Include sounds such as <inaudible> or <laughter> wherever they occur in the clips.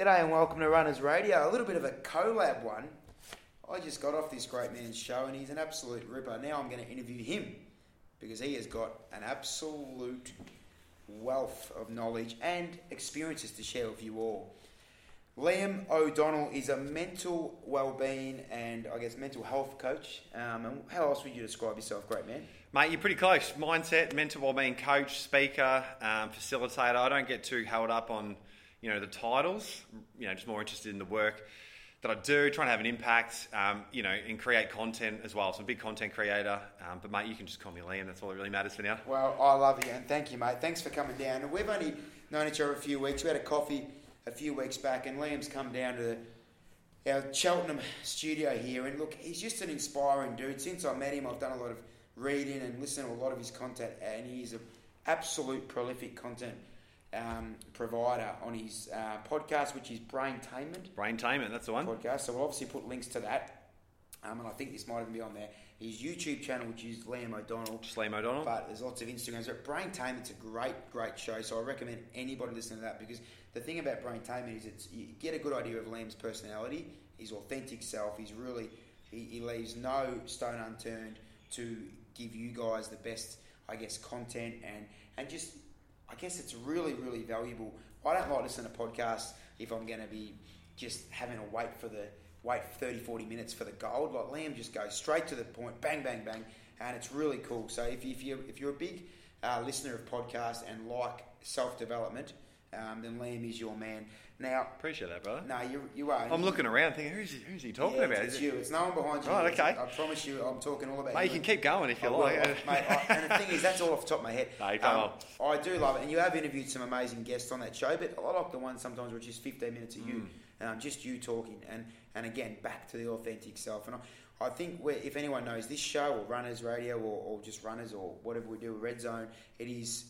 G'day and welcome to Runners Radio. A little bit of a collab one. I just got off this great man's show and he's an absolute ripper. Now I'm going to interview him because he has got an absolute wealth of knowledge and experiences to share with you all. Liam O'Donnell is a mental well-being and I guess mental health coach. Um, and how else would you describe yourself, great man? Mate, you're pretty close. Mindset, mental wellbeing coach, speaker, um, facilitator. I don't get too held up on, you know, the titles. You know, just more interested in the work that I do, trying to have an impact, um, you know, and create content as well. So I'm a big content creator. Um, but mate, you can just call me Liam. That's all that really matters for now. Well, I love you and thank you, mate. Thanks for coming down. We've only known each other a few weeks. We had a coffee a few weeks back, and Liam's come down to our Cheltenham studio here. And look, he's just an inspiring dude. Since I met him, I've done a lot of reading and listening to a lot of his content, and he's an absolute prolific content um, provider on his uh, podcast, which is Braintainment Braintainment, that's the one. podcast. So we'll obviously put links to that. Um, and I think this might even be on there. His YouTube channel, which is Liam O'Donnell. Just Liam O'Donnell. But there's lots of Instagrams. But Braintainment's a great, great show. So I recommend anybody listening to that because the thing about Braintainment is it's you get a good idea of Liam's personality, his authentic self. He's really he, he leaves no stone unturned to give you guys the best, I guess, content and and just I guess it's really, really valuable. I don't like listening to podcasts if I'm going to be just having to wait for the wait 30, 40 minutes for the gold. Like Liam just goes straight to the point, bang, bang, bang, and it's really cool. So if, if you if you're a big uh, listener of podcasts and like self development, um, then Liam is your man. Now, Appreciate that, brother. no, you you are. I'm looking around thinking, who's he, who's he talking yeah, about? It's, Is it's it- you. It's no one behind you. Right, okay. I promise you, I'm talking all about Mate, you you. can keep going if you I like. I- mate, I, and the thing is, that's all off the top of my head. <laughs> No, you come I do love it, and you have interviewed some amazing guests on that show, but I like the ones sometimes which is 15 minutes of you, Mm. um, just you talking, and and again back to the authentic self. And I, I think if anyone knows this show or Runners Radio or, or just Runners or whatever we do, Red Zone, it is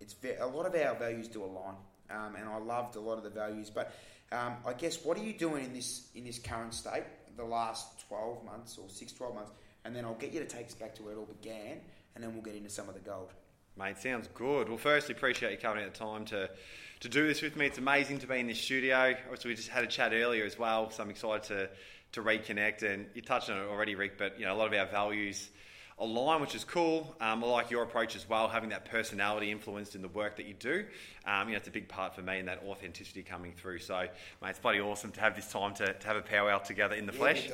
it's ve- a lot of our values do align, um, and I loved a lot of the values. But um, I guess what are you doing in this in this current state, the last twelve months or six, 12 months, and then I'll get you to take us back to where it all began, and then we'll get into some of the gold. Mate, sounds good. Well, firstly, appreciate you coming out the time to, to do this with me. It's amazing to be in this studio. Obviously, we just had a chat earlier as well, so I'm excited to, to reconnect. And you touched on it already, Rick, but you know a lot of our values align, which is cool. Um, I like your approach as well, having that personality influenced in the work that you do. Um, you know, it's a big part for me, and that authenticity coming through. So, mate, it's bloody awesome to have this time to, to have a powwow together in the Yeah, flesh.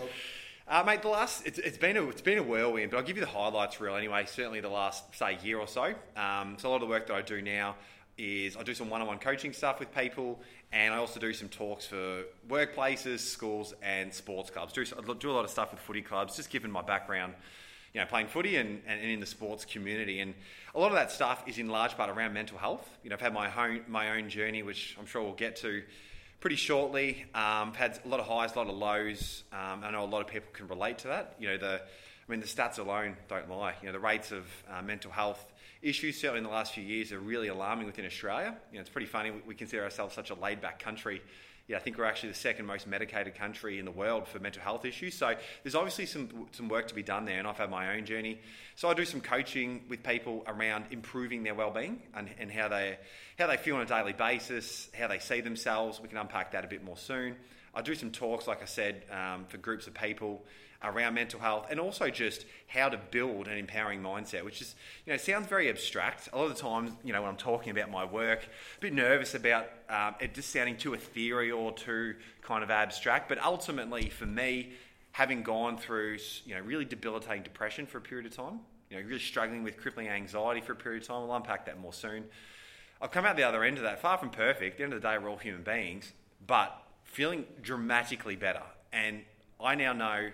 Uh, mate, the last it's, it's been a it's been a whirlwind, but I'll give you the highlights real anyway. Certainly the last say year or so. Um, so a lot of the work that I do now is I do some one-on-one coaching stuff with people, and I also do some talks for workplaces, schools, and sports clubs. Do I do a lot of stuff with footy clubs, just given my background. You know, playing footy and, and in the sports community, and a lot of that stuff is in large part around mental health. You know, I've had my own my own journey, which I'm sure we'll get to pretty shortly. Um, I've had a lot of highs, a lot of lows. Um, I know a lot of people can relate to that. You know, the I mean, the stats alone don't lie. You know, the rates of uh, mental health issues, certainly in the last few years, are really alarming within Australia. You know, it's pretty funny. We, consider ourselves such a laid-back country. Yeah, I think we're actually the second most medicated country in the world for mental health issues. So there's obviously some some work to be done there, and I've had my own journey. So I do some coaching with people around improving their well-being and, and how they how they feel on a daily basis, how they see themselves. We can unpack that a bit more soon. I do some talks, like I said, um, for groups of people around mental health and also just how to build an empowering mindset, which is, you know, sounds very abstract. A lot of the times, you know, when I'm talking about my work, a bit nervous about um, it just sounding too ethereal or too kind of abstract. But ultimately, for me, having gone through, you know, really debilitating depression for a period of time, you know, really struggling with crippling anxiety for a period of time, I'll unpack that more soon. I've come out the other end of that, far from perfect. At the end of the day, we're all human beings, but feeling dramatically better. And I now know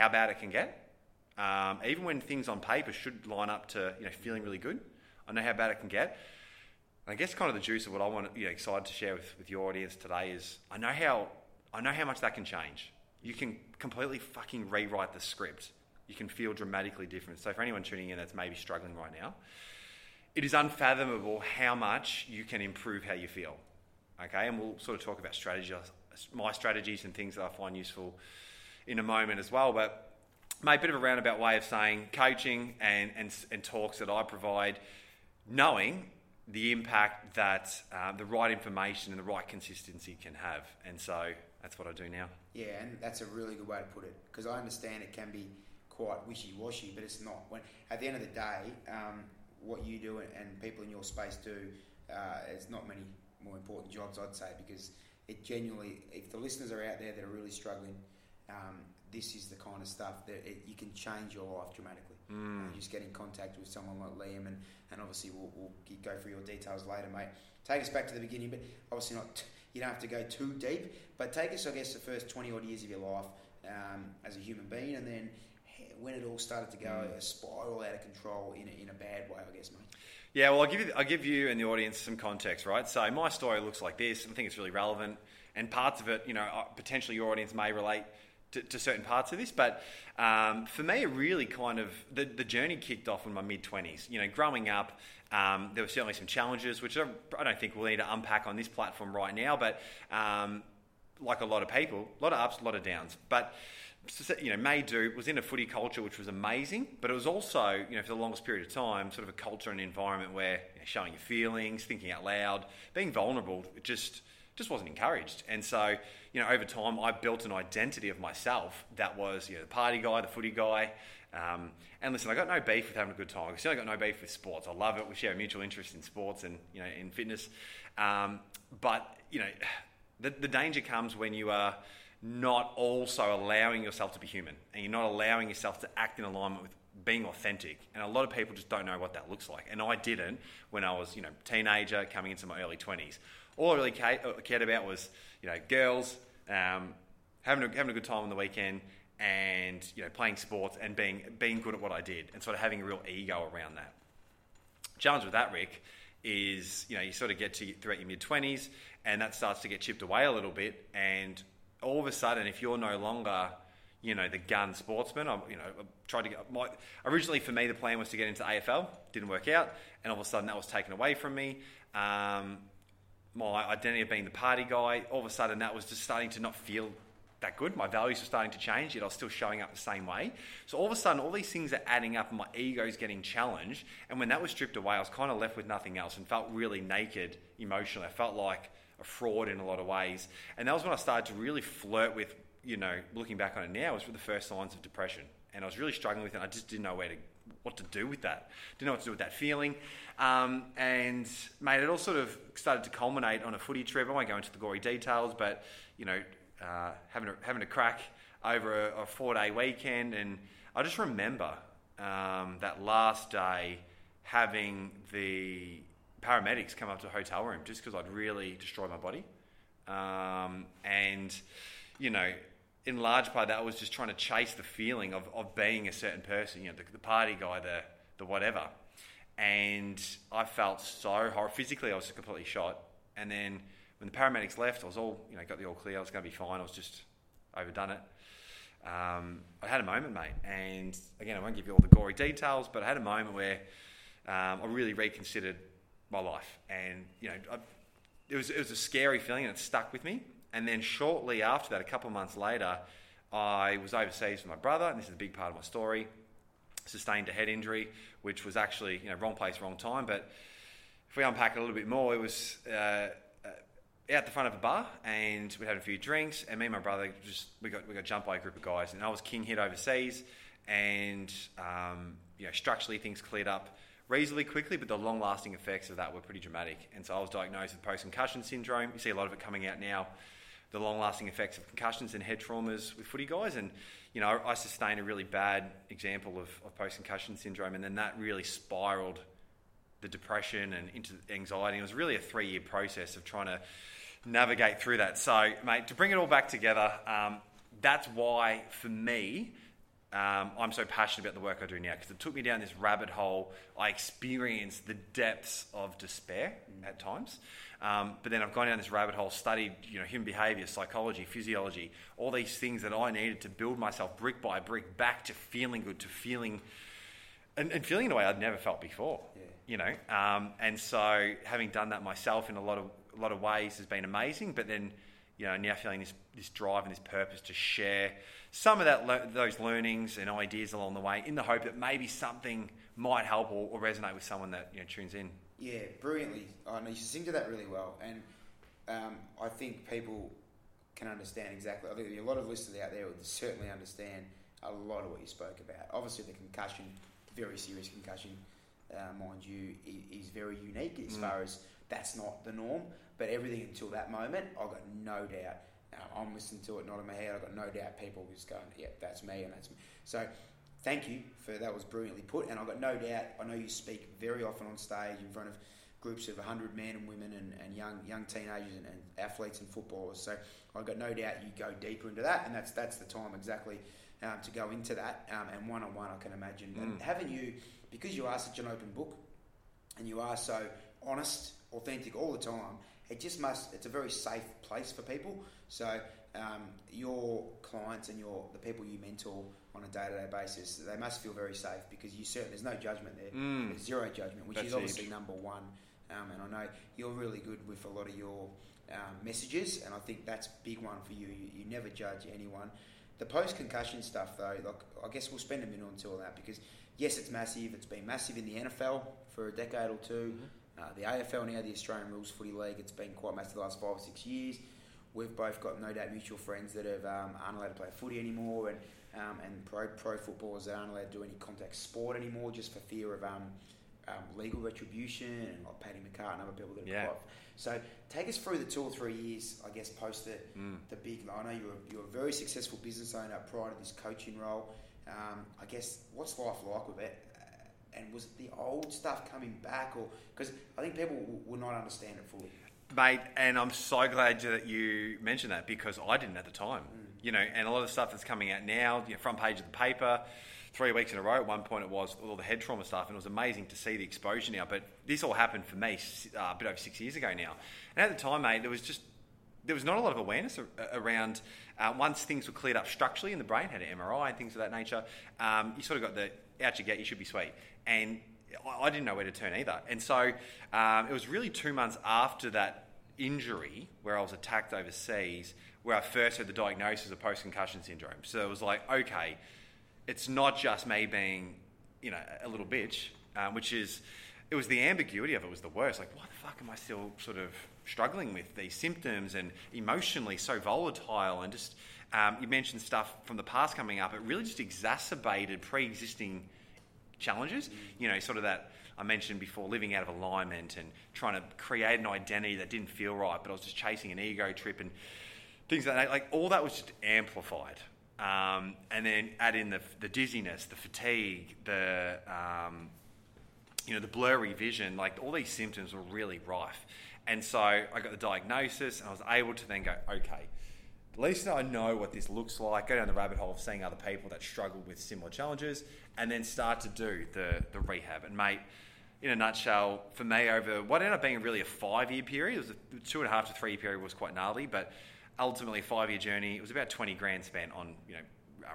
how bad it can get. Um, even when things on paper should line up to you know feeling really good, I know how bad it can get. And I guess kind of the juice of what I want, you know, excited to share with, with your audience today is I know how I know how much that can change. You can completely fucking rewrite the script. You can feel dramatically different. So for anyone tuning in that's maybe struggling right now, it is unfathomable how much you can improve how you feel. Okay, and we'll sort of talk about strategies, my strategies and things that I find useful in a moment as well. But mate, a bit of a roundabout way of saying coaching and, and, and talks that I provide, knowing the impact that uh, the right information and the right consistency can have. And so that's what I do now. Yeah, and that's a really good way to put it because I understand it can be quite wishy-washy, but it's not. When at the end of the day, um, what you do and people in your space do, uh, there's not many more important jobs, I'd say, because it genuinely, if the listeners are out there that are really struggling, um, this is the kind of stuff that it, you can change your life dramatically. Mm. You just get in contact with someone like Liam, and, and obviously we'll, we'll go through your details later, mate. Take us back to the beginning, but obviously not. You don't have to go too deep, but take us, I guess, the first twenty odd years of your life um, as a human being, and then when it all started to go mm. a spiral out of control in a, in a bad way, I guess, mate. Yeah, well, I'll give you I'll give you and the audience some context, right? So my story looks like this. I think it's really relevant, and parts of it, you know, uh, potentially your audience may relate to, to certain parts of this. But um, for me, it really kind of the, the journey kicked off in my mid twenties. You know, growing up, um, there were certainly some challenges, which I, don't think we'll need to unpack on this platform right now. But um, like a lot of people, a lot of ups, a lot of downs. But you know, May do was in a footy culture which was amazing, but it was also, you know, for the longest period of time, sort of a culture and environment where you know, showing your feelings, thinking out loud, being vulnerable, just just wasn't encouraged. And so, you know, over time, I built an identity of myself that was, you know, the party guy, the footy guy. Um, and listen, I got no beef with having a good time. I certainly got no beef with sports. I love it. We share a mutual interest in sports and you know in fitness. Um, but you know, <sighs> the, the danger comes when you are not also allowing yourself to be human and you're not allowing yourself to act in alignment with being authentic. And a lot of people just don't know what that looks like. And I didn't when I was, you know, teenager coming into my early 20s. All I really uh, cared about was, you know, girls, um, having, a, having a good time on the weekend and, you know, playing sports and being, being good at what I did and sort of having a real ego around that. Challenge with that, Rick, is, you know, you sort of get to throughout your mid 20s and that starts to get chipped away a little bit and all of a sudden, if you're no longer, you know, the gun sportsman, I, you know, tried to get my originally for me the plan was to get into AFL, didn't work out, and all of a sudden that was taken away from me. Um, my identity of being the party guy, all of a sudden that was just starting to not feel that good. My values were starting to change, yet I was still showing up the same way. So all of a sudden, all these things are adding up, and my ego is getting challenged. And when that was stripped away, I was kind of left with nothing else and felt really naked emotionally. I felt like a fraud in a lot of ways. And that was when I started to really flirt with, you know, looking back on it now, it was the first signs of depression. And I was really struggling with it. I just didn't know where to, what to do with that. Didn't know what to do with that feeling. Um, and, mate, it all sort of started to culminate on a footy trip. I won't go into the gory details, but, you know, uh, having, a, having a crack over a, a four day weekend. And I just remember um, that last day having the paramedics come up to the hotel room just because I'd really destroyed my body. Um, and, you know, in large part, that I was just trying to chase the feeling of, of being a certain person, you know, the, the party guy, the, the whatever. And I felt so horrible. Physically, I was completely shot. And then when the paramedics left, I was all, you know, got the all clear. I was going to be fine. I was just overdone it. Um, I had a moment, mate. And again, I won't give you all the gory details, but I had a moment where um, I really reconsidered my life. And, you know, I, it, was, it was a scary feeling and it stuck with me. And then shortly after that, a couple of months later, I was overseas with my brother, and this is a big part of my story. Sustained a head injury, which was actually, you know, wrong place, wrong time. But if we unpack it a little bit more, it was uh, uh, out the front of a bar, and we had a few drinks, and me and my brother just we got we got jumped by a group of guys, and I was king hit overseas, and um, you know, structurally things cleared up reasonably quickly, but the long lasting effects of that were pretty dramatic. And so I was diagnosed with post concussion syndrome. You see a lot of it coming out now. The long lasting effects of concussions and head traumas with footy guys. And, you know, I sustained a really bad example of, of post concussion syndrome, and then that really spiraled the depression and into anxiety. It was really a three year process of trying to navigate through that. So, mate, to bring it all back together, um, that's why for me, um, I'm so passionate about the work I do now because it took me down this rabbit hole. I experienced the depths of despair mm. at times. Um, but then I've gone down this rabbit hole, studied you know human behaviour, psychology, physiology, all these things that I needed to build myself brick by brick back to feeling good, to feeling and, and feeling in a way I'd never felt before. Yeah. You know, um, and so having done that myself in a lot of a lot of ways has been amazing. But then you know now feeling this this drive and this purpose to share some of that those learnings and ideas along the way in the hope that maybe something might help or, or resonate with someone that you know tunes in. Yeah, brilliantly. I know you sing to that really well, and um, I think people can understand exactly. I think a lot of listeners out there would certainly understand a lot of what you spoke about. Obviously, the concussion, very serious concussion, uh, mind you, is very unique as mm. far as that's not the norm. But everything until that moment, I've got no doubt. Uh, I'm listening to it, not in my head. I've got no doubt people just going, "Yeah, that's me," and that's me. So, thank you for that. Was brilliantly put, and I've got no doubt. I know you speak very often on stage in front of groups of 100 men and women and, and young young teenagers and, and, athletes and footballers. So I've got no doubt you go deeper into that, and that's that's the time exactly um, to go into that. Um, and one on one, I can imagine. Mm. And having you, because you are such an open book, and you are so honest, authentic all the time, it just must. It's a very safe place for people. So um, your clients and your the people you mentor on a day to day basis, they must feel very safe because you certainly there's no judgment there. Mm. There's zero judgment, which That's is obviously huge. number one. Um, and I know you're really good with a lot of your um, messages, and I think that's a big one for you. you. You never judge anyone. The post concussion stuff, though, like I guess we'll spend a minute on that because yes, it's massive. It's been massive in the NFL for a decade or 2 mm-hmm. Uh, the AFL now, the Australian Rules Footy League, it's been quite massive the last five or six years. We've both got no doubt mutual friends that have um, aren't allowed to play footy anymore, and um, and pro pro footballers that aren't allowed to do any contact sport anymore, just for fear of um, um, legal retribution and like Paddy McCart and other people that have yeah. So take us through the two or three years, I guess, post the, mm. the big. I know you're a, you're a very successful business owner prior to this coaching role. Um, I guess what's life like with it? And was the old stuff coming back, or because I think people will, will not understand it fully. Mate, and I'm so glad that you mentioned that because I didn't at the time. Mm. You know, and a lot of the stuff that's coming out now, you know, front page of the paper, three weeks in a row. At one point, it was all the head trauma stuff, and it was amazing to see the exposure now. But this all happened for me uh, a bit over six years ago now. And at the time, mate, there was just there was not a lot of awareness around uh, once things were cleared up structurally in the brain, had an MRI and things of that nature. Um, you sort of got the out you get, you should be sweet, and I didn't know where to turn either. And so um, it was really two months after that injury where I was attacked overseas where I first had the diagnosis of post concussion syndrome. So it was like, okay, it's not just me being, you know, a little bitch, um, which is, it was the ambiguity of it was the worst. Like, why the fuck am I still sort of struggling with these symptoms and emotionally so volatile and just, um, you mentioned stuff from the past coming up. It really just exacerbated pre-existing challenges. You know, sort of that I mentioned before, living out of alignment and trying to create an identity that didn't feel right, but I was just chasing an ego trip and things like that. Like all that was just amplified. Um, and then add in the, the dizziness, the fatigue, the um, you know the blurry vision. Like all these symptoms were really rife, and so I got the diagnosis, and I was able to then go, okay, at least I know what this looks like. Go down the rabbit hole of seeing other people that struggle with similar challenges, and then start to do the the rehab. And mate, in a nutshell, for me, over what ended up being really a five year period, it was a two and a half to three year period was quite gnarly, but ultimately a five year journey. It was about 20 grand spent on you know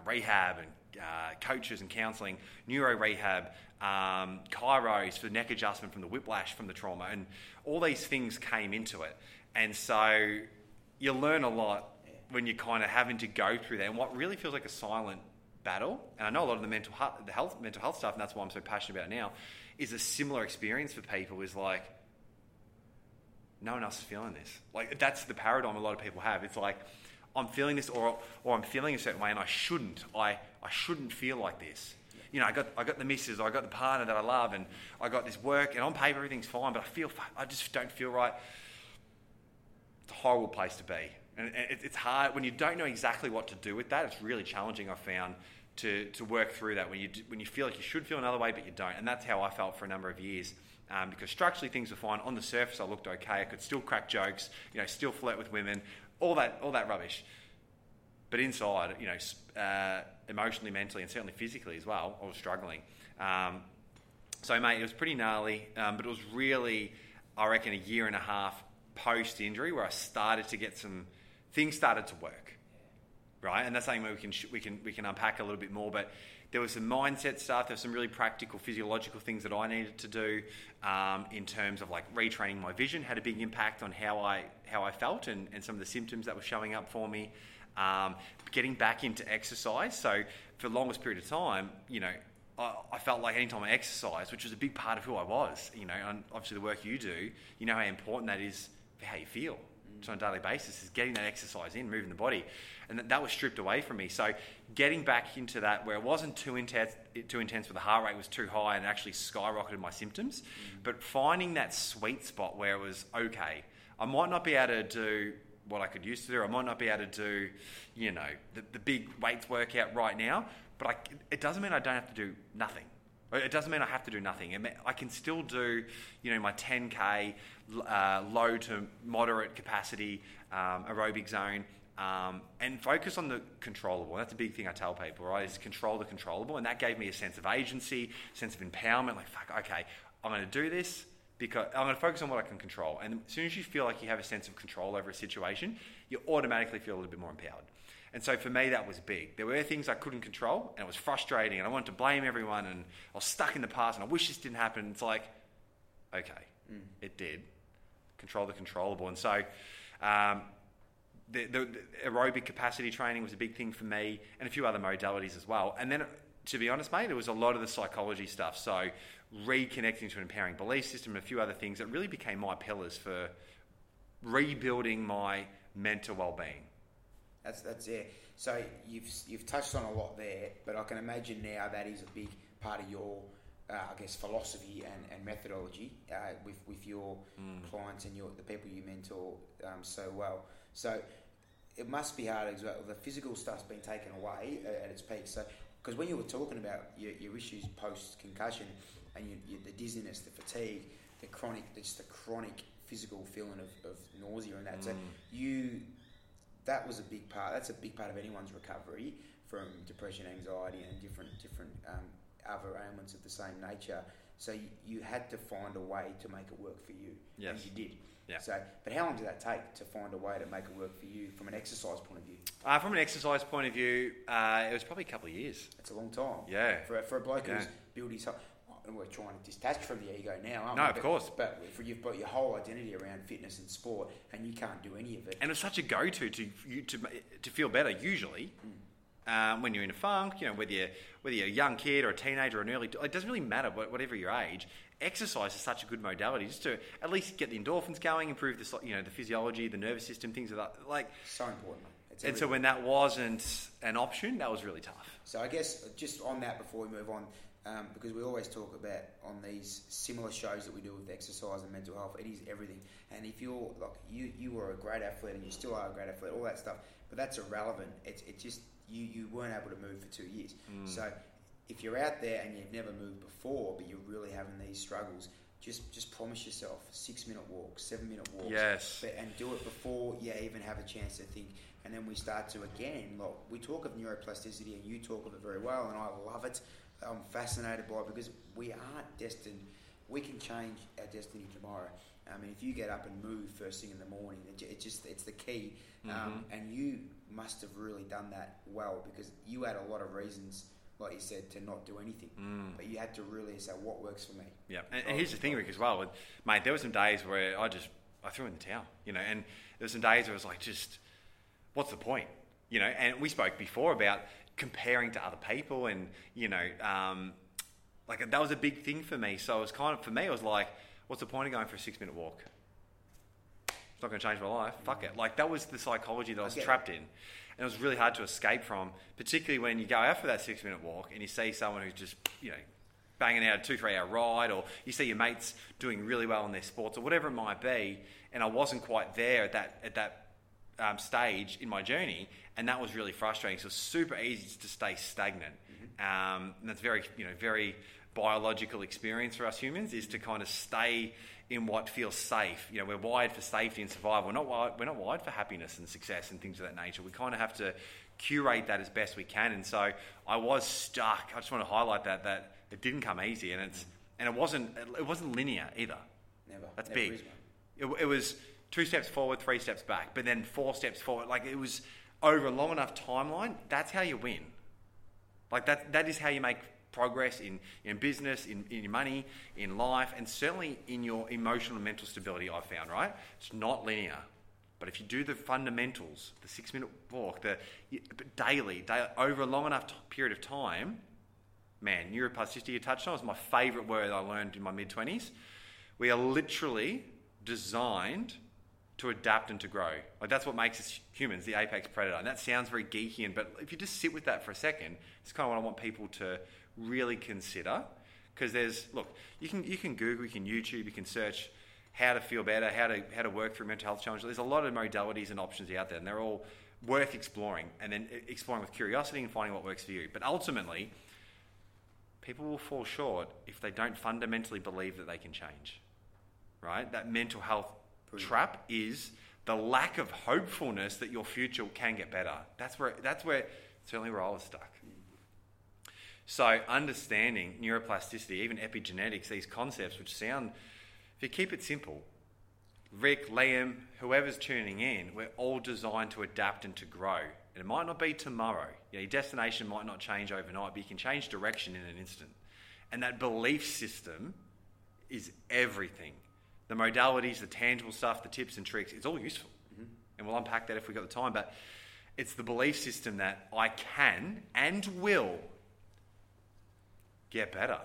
rehab and uh, coaches and counselling, neuro rehab, um, chiros for neck adjustment from the whiplash from the trauma, and all these things came into it. And so you learn a lot when you're kind of having to go through that, and what really feels like a silent battle. And I know a lot of the mental health, the health, mental health stuff, and that's why I'm so passionate about it now. Is a similar experience for people. Is like no one else is feeling this. Like that's the paradigm a lot of people have. It's like I'm feeling this, or or I'm feeling a certain way, and I shouldn't. I I shouldn't feel like this. You know, I got I got the missus, I got the partner that I love, and I got this work, and on paper everything's fine, but I feel I just don't feel right. It's a horrible place to be, and it's hard when you don't know exactly what to do with that. It's really challenging. I found to to work through that when you when you feel like you should feel another way, but you don't, and that's how I felt for a number of years um, because structurally things were fine. On the surface, I looked okay. I could still crack jokes, you know, still flirt with women, all that, all that rubbish. But inside, you know, uh, emotionally, mentally, and certainly physically as well, I was struggling. Um, so, mate, it was pretty gnarly, um, but it was really, I reckon, a year and a half post injury where I started to get some things started to work, right? And that's something we can we can we can unpack a little bit more, but there was some mindset stuff. There was some really practical physiological things that I needed to do um, in terms of like retraining my vision. Had a big impact on how I how I felt and, and some of the symptoms that were showing up for me. Um, getting back into exercise. So for the longest period of time, you know, I, I felt like anytime I exercised, which was a big part of who I was, you know, and obviously the work you do, you know how important that is for how you feel mm. on a daily basis, is getting that exercise in, moving the body. And that, that was stripped away from me. So getting back into that where it wasn't too intense, too intense, where the heart rate was too high and actually skyrocketed my symptoms, mm. but finding that sweet spot where it was okay. I might not be able to do what I could used to do. I might not be able to do, you know, the, the big weights workout right now, but I, it doesn't mean I don't have to do nothing. It doesn't mean I have to do nothing. I can still do, you know, my 10k uh, low to moderate capacity um, aerobic zone, um, and focus on the controllable. That's a big thing I tell people, right? Is control the controllable, and that gave me a sense of agency, sense of empowerment. Like, fuck, okay, I'm going to do this because I'm going to focus on what I can control. And as soon as you feel like you have a sense of control over a situation, you automatically feel a little bit more empowered. And so for me, that was big. There were things I couldn't control, and it was frustrating, and I wanted to blame everyone, and I was stuck in the past, and I wish this didn't happen. It's like, okay, mm. it did. Control the controllable. And so um, the, the, the, aerobic capacity training was a big thing for me, and a few other modalities as well. And then, to be honest, mate, it was a lot of the psychology stuff. So reconnecting to an empowering belief system and a few other things that really became my pillars for rebuilding my mental well-being. That's that's it. So you've you've touched on a lot there, but I can imagine now that is a big part of your, uh, I guess, philosophy and, and methodology uh, with with your mm. clients and your the people you mentor um, so well. So it must be hard as well. The physical stuff's been taken away at its peak. So because when you were talking about your, your issues post concussion and you, you, the dizziness, the fatigue, the chronic, just the chronic physical feeling of, of nausea and that. Mm. So you that was a big part. That's a big part of anyone's recovery from depression, anxiety, and different different um, other ailments of the same nature. So you, you, had to find a way to make it work for you, yes. and you did. Yeah. So, but how long did that take to find a way to make it work for you from an exercise point of view? Uh, from an exercise point of view, uh, it was probably a couple of years. It's a long time. Yeah. For, for a bloke yeah. who's built his we're trying to detach from the ego now, no, we? No, of course. But you've got your whole identity around fitness and sport, and you can't do any of it. And it's such a go-to to you to to feel better. Usually, mm. um, when you're in a funk, you know, whether you're whether you're a young kid or a teenager or an early, it doesn't really matter. Whatever your age, exercise is such a good modality just to at least get the endorphins going, improve the you know the physiology, the nervous system, things like that. Like so important. and so when that wasn't an option, that was really tough. So I guess just on that, before we move on, um, because we always talk about on these similar shows that we do with exercise and mental health, it is everything. And if you're like you, you were a great athlete and you still are a great athlete, all that stuff, but that's irrelevant. It's it just you you weren't able to move for two years. Mm. So if you're out there and you've never moved before, but you're really having these struggles, just just promise yourself six minute walks, seven minute walks. Yes. But, and do it before you even have a chance to think. And then we start to again, like we talk of neuroplasticity, and you talk of it very well, and I love it. I'm fascinated by it because we aren't destined. We can change our destiny tomorrow. I mean, if you get up and move first thing in the morning, it, just it's the key. Um, mm-hmm. Um, and you must have really done that well because you had a lot of reasons, like you said, to not do anything. Mm. But you had to really say what works for me. Yeah, and, and here's the thing, Rick, as well. With, mate, there were some days where I just I threw in the towel, you know, and there were some days where it was like, just what's the point? You know, and we spoke before about comparing to other people and you know um, like that was a big thing for me so it was kind of for me it was like what's the point of going for a six minute walk it's not going to change my life fuck it like that was the psychology that i was trapped in and it was really hard to escape from particularly when you go out for that six minute walk and you see someone who's just you know banging out a two three hour ride or you see your mates doing really well in their sports or whatever it might be and i wasn't quite there at that at that um, stage in my journey, and that was really frustrating. So it's super easy to stay stagnant, mm-hmm. um, and that's very you know very biological experience for us humans is to kind of stay in what feels safe. You know, we're wired for safety and survival. We're not wired, we're not wired for happiness and success and things of that nature. We kind of have to curate that as best we can. And so I was stuck. I just want to highlight that that it didn't come easy, and it's and it wasn't it wasn't linear either. Never. That's Never big. It, it was two steps forward, three steps back, but then four steps forward. Like it was over a long enough timeline. That's how you win. Like that, that is how you make progress in, in business, in, in your money, in life, and certainly in your emotional and mental stability, I've found, right? It's not linear. But if you do the fundamentals, the six minute walk, the daily, daily over a long enough t- period of time, man, neuroplasticity you touched on was my favourite word I learned in my mid 20s. We are literally designed to adapt and to grow. Like that's what makes us humans, the apex predator. And that sounds very geeky, and but if you just sit with that for a second, it's kind of what I want people to really consider. Because there's look, you can you can Google, you can YouTube, you can search how to feel better, how to how to work through mental health challenges. There's a lot of modalities and options out there, and they're all worth exploring, and then exploring with curiosity and finding what works for you. But ultimately, people will fall short if they don't fundamentally believe that they can change. Right? That mental health Brilliant. trap is the lack of hopefulness that your future can get better. That's where that's where certainly where I was stuck. So understanding neuroplasticity, even epigenetics, these concepts which sound if you keep it simple, Rick, Liam, whoever's tuning in, we're all designed to adapt and to grow. And it might not be tomorrow. You know, your destination might not change overnight, but you can change direction in an instant. And that belief system is everything. The modalities, the tangible stuff, the tips and tricks, it's all useful. Mm-hmm. And we'll unpack that if we've got the time. But it's the belief system that I can and will get better.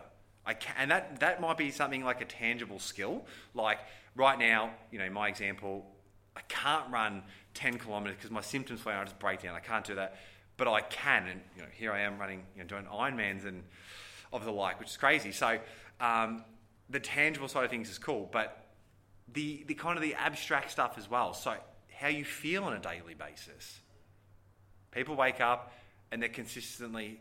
I can, and that, that might be something like a tangible skill. Like right now, you know, my example, I can't run 10 kilometers because my symptoms flare I just break down. I can't do that. But I can. And, you know, here I am running, you know, doing Ironmans and of the like, which is crazy. So um, the tangible side of things is cool. But the, the kind of the abstract stuff as well. So how you feel on a daily basis. People wake up and they're consistently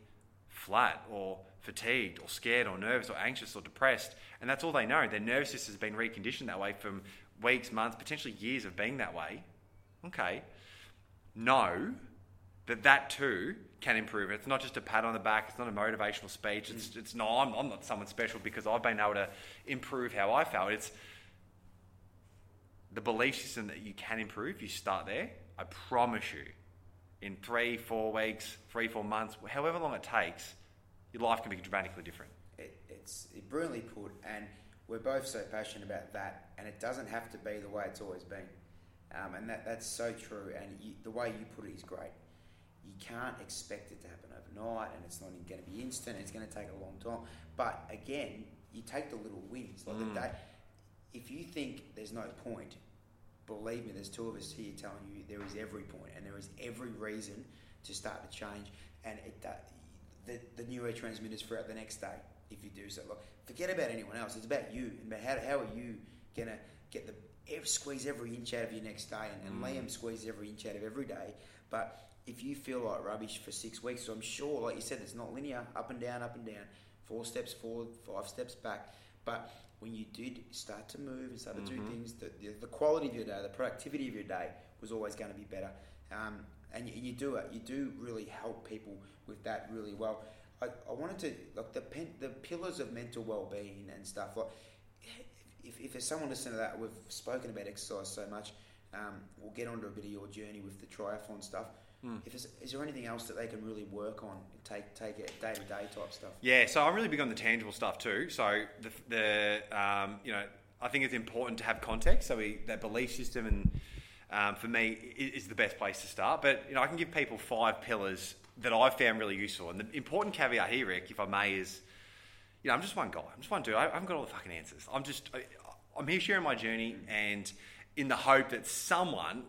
flat or fatigued or scared or nervous or anxious or depressed. And that's all they know. Their nervous system has been reconditioned that way from weeks, months, potentially years of being that way. Okay. Know that that too can improve. It's not just a pat on the back. It's not a motivational speech. It's, mm. it's no, I'm, I'm not someone special because I've been able to improve how I felt. It's the belief system that you can improve. You start there. I promise you, in three, four weeks, three, four months, however long it takes, your life can be dramatically different. It, it's brilliantly put, and we're both so passionate about that, and it doesn't have to be the way it's always been. Um, and that, that's so true, and you, the way you put it is great. You can't expect it to happen overnight, and it's not going to be instant, it's going to take a long time. But again, you take the little wins. Like mm. the day, if you think there's no point, believe me, there's two of us here telling you there is every point, and there is every reason to start to change. And it, the, the neurotransmitters throughout the next day if you do so. Like, forget about anyone else. It's about you and about how, how are you gonna get the squeeze every inch out of your next day, and, and mm. Liam squeeze every inch out of every day. But if you feel like rubbish for six weeks, so I'm sure, like you said, it's not linear, up and down, up and down, four steps forward, five steps back. But when you did start to move and start to mm-hmm. do things, the, the, the, quality of your day, the productivity of your day was always going to be better. Um, and you, you, do it. You do really help people with that really well. I, I wanted to like the pen, the pillars of mental well being and stuff. Like if, if there's someone listening to that, we've spoken about exercise so much. Um, we'll get onto a bit of your journey with the triathlon stuff. Mm. If is there anything else that they can really work on, take take it day to day type stuff? Yeah, so I'm really big on the tangible stuff too. So the, the um, you know I think it's important to have context. So we, that belief system and um, for me is the best place to start. But you know, I can give people five pillars that I've found really useful. And the important caveat here, Rick, if I may, is you know, I'm just one guy. I'm just one dude. I, haven't got all the fucking answers. I'm just I, I'm here sharing my journey, and in the hope that someone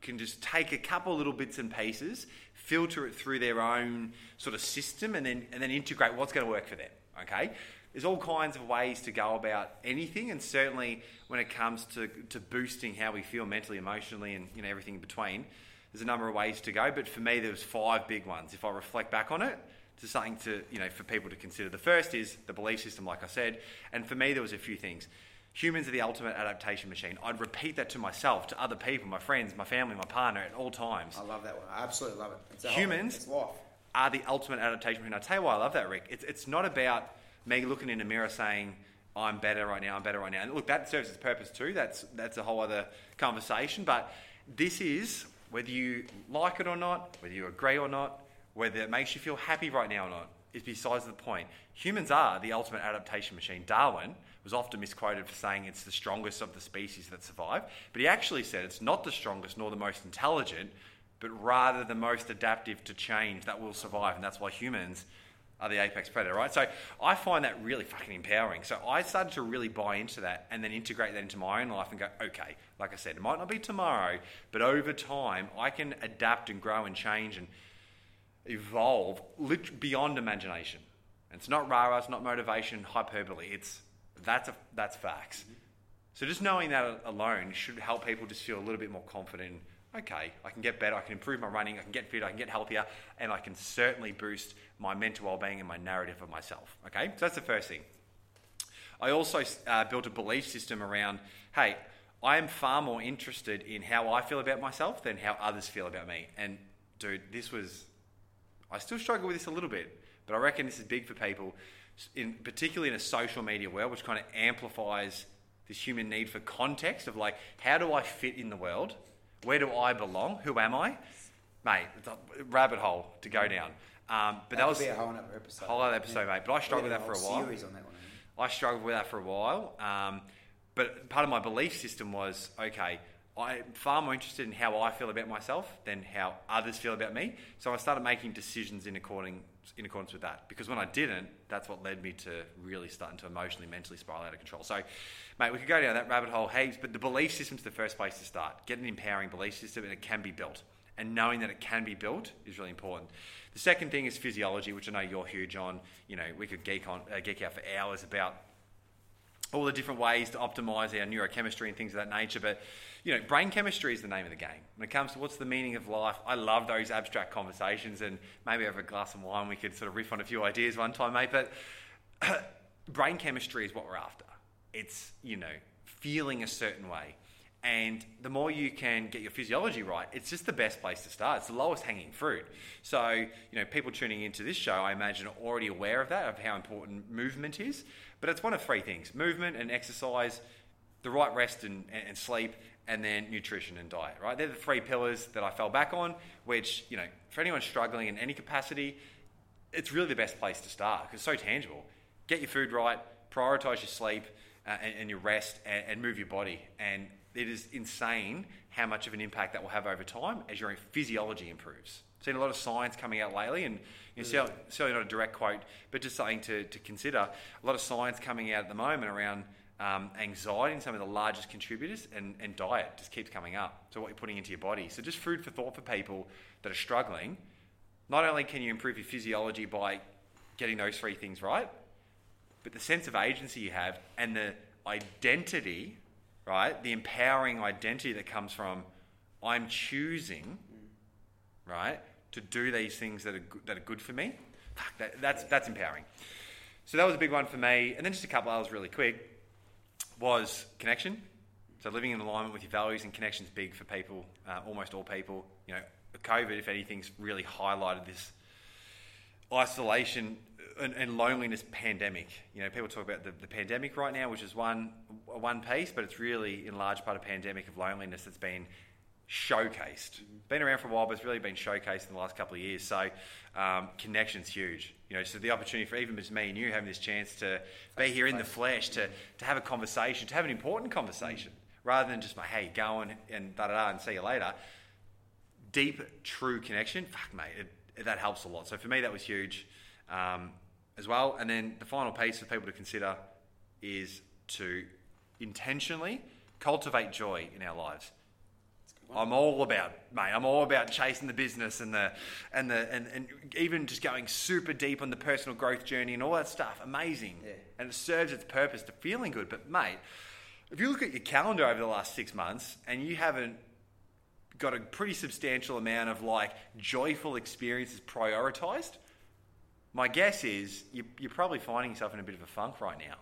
can just take a couple little bits and pieces, filter it through their own sort of system, and then and then integrate what's going to work for them. Okay there's all kinds of ways to go about anything, and certainly when it comes to, to boosting how we feel mentally, emotionally, and you know everything in between, there's a number of ways to go. But for me, there was five big ones. If I reflect back on it, to something to you know for people to consider. The first is the belief system, like I said, and for me, there was a few things. Humans are the ultimate adaptation machine. I'd repeat that to myself, to other people, my friends, my family, my partner, at all times. I love that one. I absolutely love it. Humans are the ultimate adaptation machine. I tell you why I love that, Rick. It's, it's not about me looking in the mirror saying, I'm better right now, I'm better right now. And look, that serves its purpose too. That's, that's a whole other conversation. But this is, whether you like it or not, whether you agree or not, whether it makes you feel happy right now or not, is besides the point. Humans are the ultimate adaptation machine. Darwin was often misquoted for saying it's the strongest of the species that survive, but he actually said it's not the strongest nor the most intelligent, but rather the most adaptive to change that will survive. And that's why humans are the apex predator, right? So I find that really fucking empowering. So I started to really buy into that and then integrate that into my own life and go, okay, like I said, it might not be tomorrow, but over time I can adapt and grow and change and evolve beyond imagination. It's not rah it's not motivation, hyperbole. It's that's a, that's facts. So just knowing that alone should help people just feel a little bit more confident okay, I can get better, I can improve my running, I can get fit, I can get healthier, and I can certainly boost my mental well-being and my narrative of myself. Okay, so that's the first thing. I also uh, built a belief system around, hey, I am far more interested in how I feel about myself than how others feel about me. And dude, this was, I still struggle with this a little bit, but I reckon this is big for people, in particularly in a social media world, which kind of amplifies this human need for context of like, how do I fit in the world? Where do I belong? Who am I? Mate, it's a rabbit hole to go down. Um, but that, that was a whole other episode. Whole other episode, yeah. mate. But I struggled with that for a while. Series on that one. I struggled with that for a while. Um, but part of my belief system was okay. I'm far more interested in how I feel about myself than how others feel about me. So I started making decisions in according in accordance with that. Because when I didn't, that's what led me to really starting to emotionally, mentally spiral out of control. So, mate, we could go down that rabbit hole heaps, but the belief system's the first place to start. Get an empowering belief system, and it can be built. And knowing that it can be built is really important. The second thing is physiology, which I know you're huge on. You know, we could geek on uh, geek out for hours about all the different ways to optimize our neurochemistry and things of that nature. But you know, brain chemistry is the name of the game. When it comes to what's the meaning of life, I love those abstract conversations, and maybe over a glass of wine we could sort of riff on a few ideas one time, mate. But <clears throat> brain chemistry is what we're after. It's you know feeling a certain way, and the more you can get your physiology right, it's just the best place to start. It's the lowest hanging fruit. So you know, people tuning into this show, I imagine, are already aware of that, of how important movement is. But it's one of three things: movement and exercise, the right rest and, and sleep, and then nutrition and diet, right? They're the three pillars that I fell back on, which, you know, for anyone struggling in any capacity, it's really the best place to start because it's so tangible. Get your food right, prioritize your sleep uh, and, and, your rest, and, and, move your body. And it is insane how much of an impact that will have over time as your physiology improves. Seen a lot of science coming out lately, and you know, certainly not a direct quote, but just something to, to consider. A lot of science coming out at the moment around um, anxiety and some of the largest contributors, and, and diet just keeps coming up. So, what you're putting into your body. So, just food for thought for people that are struggling. Not only can you improve your physiology by getting those three things right, but the sense of agency you have and the identity, right? The empowering identity that comes from I'm choosing, right, to do these things that are, that are good for me. That, that's, that's empowering. So that was a big one for me. And then just a couple others really quick was connection. So living in alignment with your values and connection is big for people, uh, almost all people. You know, COVID, if anything's really highlighted this isolation and, and, loneliness pandemic. You know, people talk about the, the pandemic right now, which is one one piece, but it's really in large part a pandemic of loneliness that's been showcased. Been around for a while, but it's really been showcased in the last couple of years. So um, connection's huge. You know, so the opportunity for even just me and you having this chance to be here in the flesh, to, to have a conversation, to have an important conversation, rather than just my hey, go and, and da da da and see you later. Deep, true connection, fuck mate, it, it, that helps a lot. So for me, that was huge um, as well. And then the final piece for people to consider is to intentionally cultivate joy in our lives. I'm all about, mate. I'm all about chasing the business and the and the and, and even just going super deep on the personal growth journey and all that stuff. Amazing, yeah. and it serves its purpose to feeling good. But mate, if you look at your calendar over the last six months and you haven't got a pretty substantial amount of like joyful experiences prioritized, my guess is you, you're probably finding yourself in a bit of a funk right now,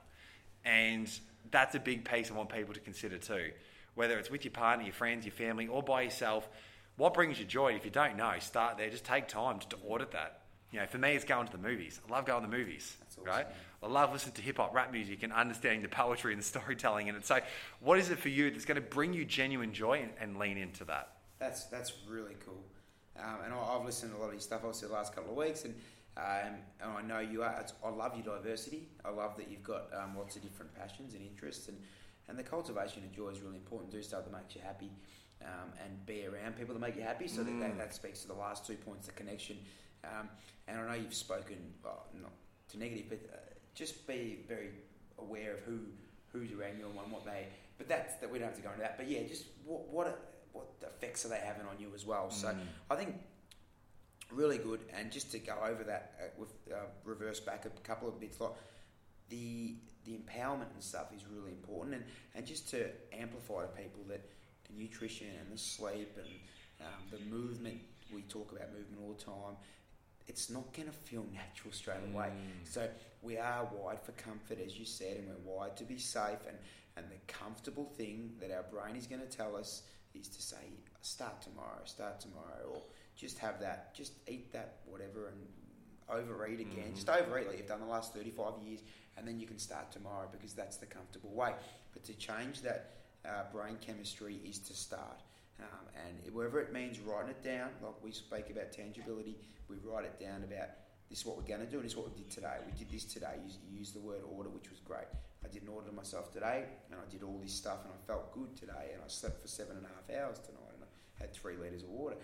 and that's a big piece I want people to consider too whether it's with your partner, your friends, your family, or by yourself. What brings you joy? If you don't know, start there. Just take time to audit that. You know, for me, it's going to the movies. I love going to the movies, awesome, right? I love listening to hip hop, rap music, and understanding the poetry and the <laughs> storytelling in it. So, what is it for you that's going to bring you genuine joy and, and lean into that? That's that's really cool. Um, and I, have listened to a lot of your stuff, obviously, the last couple of weeks, and um, and I know you are. I love your diversity. I love that you've got um, lots of different passions and interests, and and the cultivation of joy is really important. Do stuff that makes you happy, um, and be around people that make you happy. So mm. that, that, that speaks to the last two points: the connection Um, and I know you've spoken, well, not to negative, but uh, just be very aware of who who's around you and what they. But that's that we don't have to go into that. But yeah, just what what what effects are they having on you as well? So Mm. I think really good. And just to go over that uh, with uh, reverse back a couple of bits, like the the empowerment and stuff is really important, and and just to amplify to people that the nutrition and the sleep and um, the movement we talk about movement all the time. It's not going to feel natural straight away. Mm. So we are wired for comfort, as you said, and we're wired to be safe. And, and the comfortable thing that our brain is going to tell us is to say, start tomorrow, start tomorrow, or just have that, just eat that, whatever, and overeat again. Mhm. Just overeat like you've done the last 35 years, and then you can start tomorrow because that's the comfortable way. But to change that uh, brain chemistry is to start. Um, and wherever it means writing it down, like we spoke about tangibility, we write it down about this is what we're going to do and this is what we did today. We did this today. You, you used the word order, which was great. I did an order to myself today, and I did all this stuff, and I felt good today, and I slept for seven and a half hours tonight, and I had three litres of water.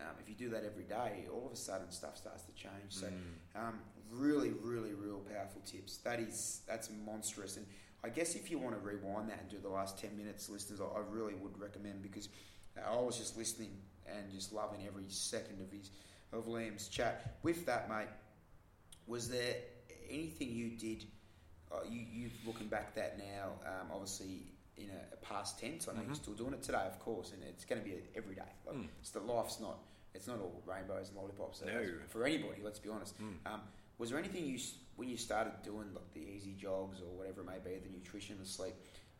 Um, if you do that every day, all of a sudden stuff starts to change. So, Mm. um, really, really, real powerful tips. That is that's monstrous. And I guess if you want to rewind that and do the last ten minutes, listeners, I, really would recommend because I was just listening and just loving every second of his of Liam's chat. With that, mate, was there anything you did? Uh, you you looking back that now, um, obviously in a, a past tense. I know you're Mhm. still doing it today, of course, and it's going to be every day. Like, Mm. It's the life's not. It's not all rainbows and lollipops. So No. For anybody, let's be honest. Mm. Um, was there anything you s- when you started doing like the easy jogs or whatever it may be, the nutrition, the sleep?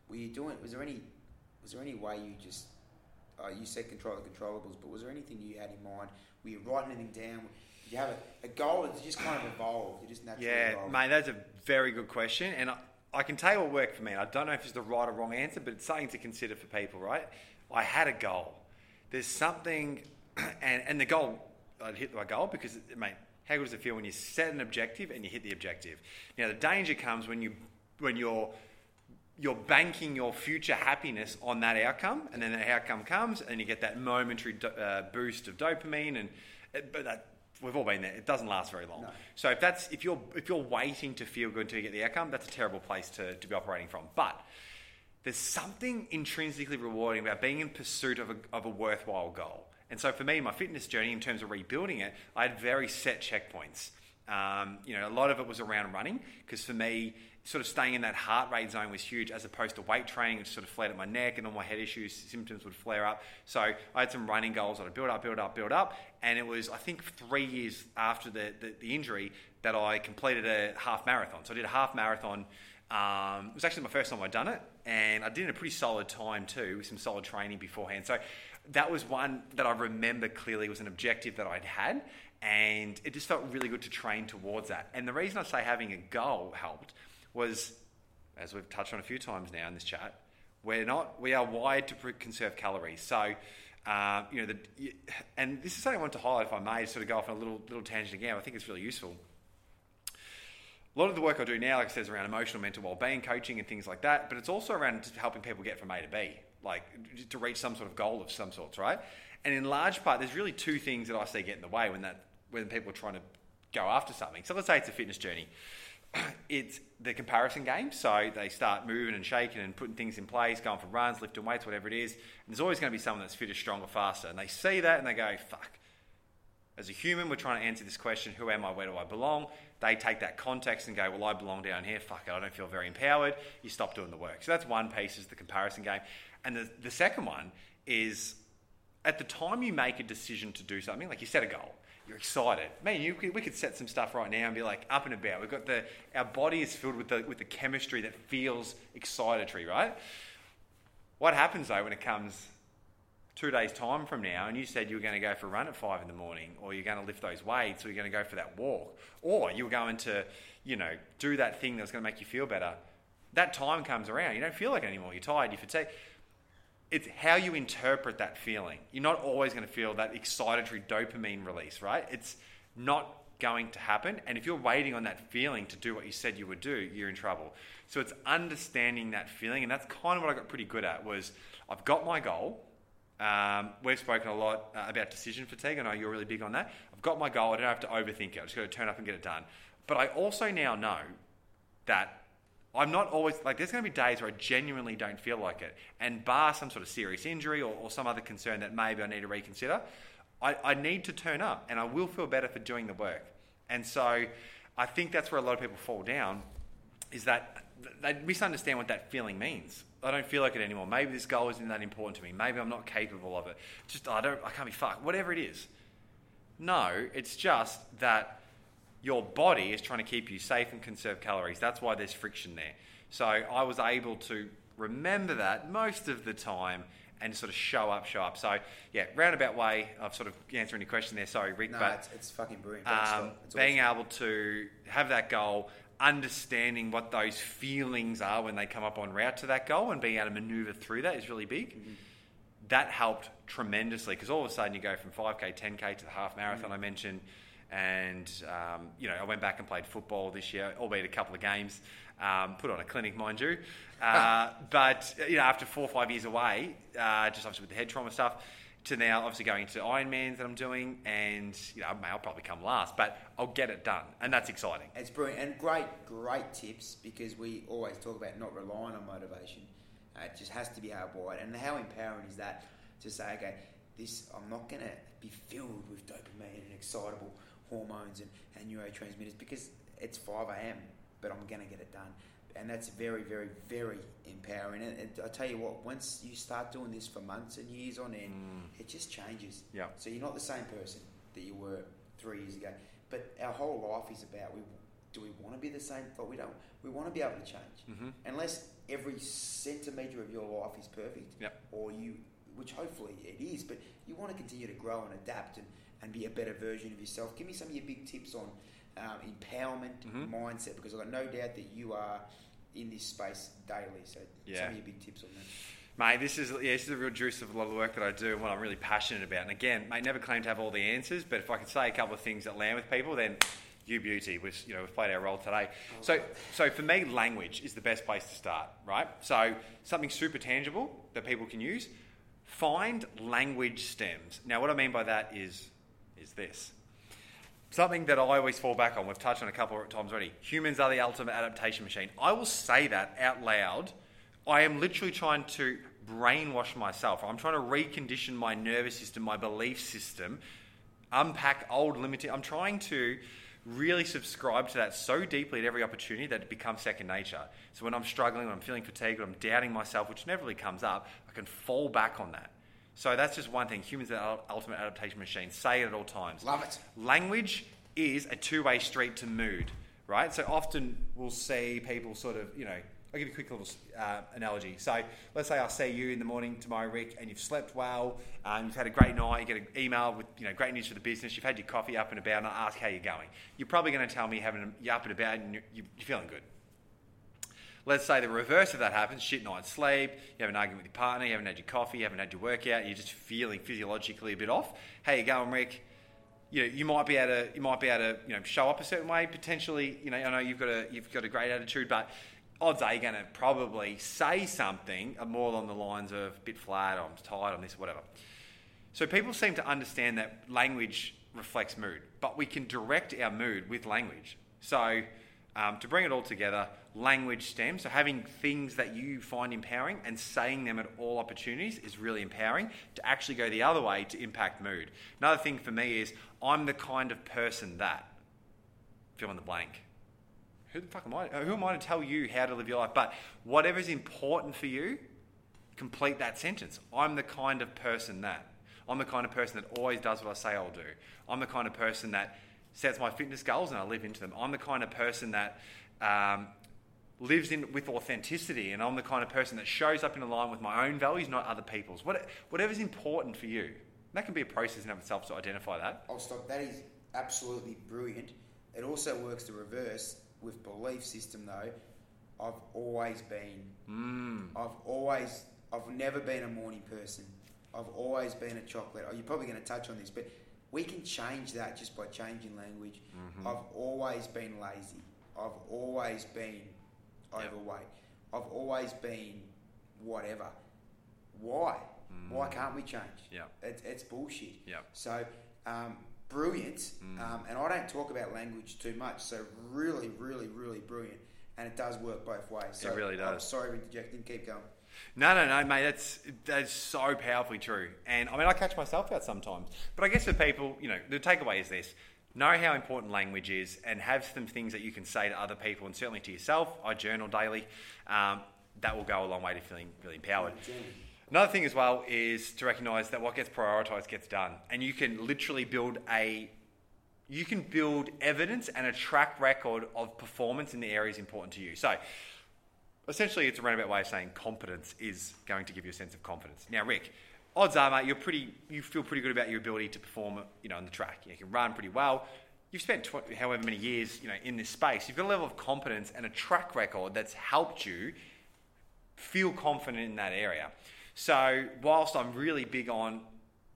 Were you doing? Was there any? Was there any way you just? Uh, you said control the controllables, but was there anything you had in mind? Were you writing anything down? Did you have a, a goal that just kind of evolved? You just naturally Yeah, evolved? mate, that's a very good question, and I, I can tell you what worked for me. I don't know if it's the right or wrong answer, but it's something to consider for people, right? I had a goal. There's something, <clears throat> and and the goal, I'd hit my goal because, mate, how good does it feel when you set an objective and you hit the objective? Now the danger comes when you when you're you're banking your future happiness on that outcome, and then that outcome comes, and you get that momentary do, uh, boost of dopamine, and but that we've all been there. It doesn't last very long. No. So if that's if you're if you're waiting to feel good until you get the outcome, that's a terrible place to, to be operating from. But there's something intrinsically rewarding about being in pursuit of a, of a worthwhile goal. And so for me, my fitness journey, in terms of rebuilding it, I had very set checkpoints. Um, you know, a lot of it was around running because for me, sort of staying in that heart rate zone was huge, as opposed to weight training, which sort of flared at my neck and all my head issues, symptoms would flare up. So I had some running goals that I build up, build up, build up, and it was I think three years after the, the, the injury that I completed a half marathon. So I did a half marathon. Um, it was actually my first time I'd done it, and I did it in a pretty solid time too, with some solid training beforehand. So that was one that I remember clearly was an objective that I'd had, and it just felt really good to train towards that. And the reason I say having a goal helped was, as we've touched on a few times now in this chat, we're not we are wired to conserve calories. So. Uh, you know, the, and this is something I want to highlight, if I may, sort of go off on a little little tangent again. I think it's really useful a lot of the work I do now, like I said, is around emotional, mental well-being, coaching, and things like that. But it's also around helping people get from A to B, like to reach some sort of goal of some sorts, right? And in large part, there's really two things that I see get in the way when that when people are trying to go after something. So let's say it's a fitness journey. <clears throat> It's the comparison game. So they start moving and shaking and putting things in place, going for runs, lifting weights, whatever it is. And there's always going to be someone that's fitter, stronger, faster. And they see that and they go, fuck. As a human, we're trying to answer this question who am I, where do I belong? They take that context and go, well, I belong down here, fuck it, I don't feel very empowered. You stop doing the work. So that's one piece, is the comparison game. And the, the second one is at the time you make a decision to do something, like you set a goal, you're excited. Man, you we could set some stuff right now and be like up and about. We've got the, our body is filled with the, with the chemistry that feels excitatory, right? What happens though when it comes two days' time from now, and you said you were going to go for a run at five in the morning, or you're going to lift those weights, or you're going to go for that walk, or you were going to, you know, do that thing that's going to make you feel better. That time comes around, you don't feel like it anymore. You're tired, you're fatigued. It's how you interpret that feeling. You're not always going to feel that excitatory dopamine release, right? It's not going to happen. And if you're waiting on that feeling to do what you said you would do, you're in trouble. So it's understanding that feeling, and that's kind of what I got pretty good at. Was I've got my goal Um, we've spoken a lot uh, about decision fatigue. I know you're really big on that. I've got my goal. I don't have to overthink it. I just got to turn up and get it done. But I also now know that I'm not always like. There's going to be days where I genuinely don't feel like it, and bar some sort of serious injury or, or some other concern that maybe I need to reconsider, I, I need to turn up, and I will feel better for doing the work. And so, I think that's where a lot of people fall down, is that they misunderstand what that feeling means. I don't feel like it anymore. Maybe this goal isn't that important to me. Maybe I'm not capable of it. Just I don't. I can't be fucked. Whatever it is. No, it's just that your body is trying to keep you safe and conserve calories. That's why there's friction there. So I was able to remember that most of the time and sort of show up, show up. So yeah, roundabout way of sort of answering your question there. Sorry, Rick, No, but it's, it's fucking brilliant. Um, It's being awesome. able to have that goal, understanding what those feelings are when they come up on route to that goal, and being able to maneuver through that is really big. Mm-hmm. That helped tremendously because all of a sudden you go from 5k, 10k to the half marathon Mm. I mentioned, and um, you know I went back and played football this year, albeit a couple of games. Um, put on a clinic, mind you, uh, <laughs> but you know after four or five years away, uh, just obviously with the head trauma stuff, to now obviously going into Ironmans that I'm doing, and you know I'll probably come last, but I'll get it done, and that's exciting. It's brilliant and great, great tips because we always talk about not relying on motivation. Uh, it just has to be hardwired. And how empowering is that to say, okay, this I'm not going to be filled with dopamine and excitable hormones and, and neurotransmitters because it's 5 a.m., but I'm going to get it done. And that's very, very, very empowering. And, and I tell you what, once you start doing this for months and years on end, it just changes. Yeah. So you're not the same person that you were three years ago. But our whole life is about we do we want to be the same? But we don't. We want to be able to change. Mhm. Unless every centimeter of your life is perfect, Yep. or you, which hopefully it is, but you want to continue to grow and adapt and, and be a better version of yourself. Give me some of your big tips on um, empowerment Mhm. mindset because I've got no doubt that you are in this space daily. So Yeah. some of your big tips on that. Mate, this is yeah, this is the real juice of a lot of the work that I do and what I'm really passionate about. And again, mate, never claim to have all the answers, but if I can say a couple of things that land with people, then you beauty, which you know we've played our role today. So, so for me, language is the best place to start, right? So something super tangible that people can use. Find language stems. Now, what I mean by that is is this. Something that I always fall back on, we've touched on a couple of times already. Humans are the ultimate adaptation machine. I will say that out loud. I am literally trying to brainwash myself. I'm trying to recondition my nervous system, my belief system, unpack old limiting. I'm trying to really subscribe to that so deeply at every opportunity that it becomes second nature. So when I'm struggling, when I'm feeling fatigued, when I'm doubting myself, which never really comes up, I can fall back on that. So that's just one thing. Humans are the ultimate adaptation machine. Say it at all times. Love it. Language is a two way street to mood, right? So often we'll see people sort of, you know, I'll give you a quick little uh, analogy. So let's say I see you in the morning tomorrow, Rick, and you've slept well, um, you've had a great night, you get an email with, you know, great news for the business, you've had your coffee up and about, and I ask how you're going. You're probably going to tell me you're, having, you're up and about and you're, you're feeling good. Let's say the reverse of that happens, shit night's sleep, you have an argument with your partner, you haven't had your coffee, you haven't had your workout, you're just feeling physiologically a bit off. How you going, Rick? You know, you might be able to, you might be able to, you know, show up a certain way. Potentially, you know, I know you've got a, you've got a great attitude, but odds are you're going to probably say something more along the lines of bit flat, I'm tired, I'm this, whatever. So people seem to understand that language reflects mood, but we can direct our mood with language. So um, to bring it all together, language stems. So having things that you find empowering and saying them at all opportunities is really empowering. To actually go the other way to impact mood. Another thing for me is I'm the kind of person that fill in the blank. Who the fuck am I? Who am I to tell you how to live your life? But whatever's important for you, complete that sentence. I'm the kind of person that. I'm the kind of person that always does what I say I'll do. I'm the kind of person that sets my fitness goals and I live into them. I'm the kind of person that um, lives in with authenticity, and I'm the kind of person that shows up in line with my own values, not other people's. What, whatever's important for you. That can be a process in of itself to identify that. I'll stop. That is absolutely brilliant. It also works the reverse with belief system though. I've always been. Mm. I've always. I've never been a morning person. I've always been a chocolate. Oh, you're probably going to touch on this, but we can change that just by changing language. Mm-hmm. I've always been lazy. I've always been Yep. overweight. I've always been whatever. Why? Why can't we change? Yeah. It's, it's bullshit. Yeah. So, um, brilliant. Mm. Um, and I don't talk about language too much. So, really, really, really brilliant. And it does work both ways. So It really I'm does. sorry for interjecting. Keep going. No, no, no, mate. That's that's so powerfully true. And I mean, I catch myself out sometimes. But I guess for people, you know, the takeaway is this: know how important language is, and have some things that you can say to other people, and certainly to yourself. I journal daily. Um, that will go a long way to feeling really empowered. Another thing as well is to recognise that what gets prioritised gets done, and you can literally build a you can build evidence and a track record of performance in the areas important to you. So, essentially, it's a roundabout way of saying competence is going to give you a sense of confidence. Now, Rick, odds are, mate, you're pretty, you feel pretty good about your ability to perform, you know, on the track. You can run pretty well. You've spent tw- however many years, you know, in this space. You've got a level of competence and a track record that's helped you feel confident in that area. So, whilst I'm really big on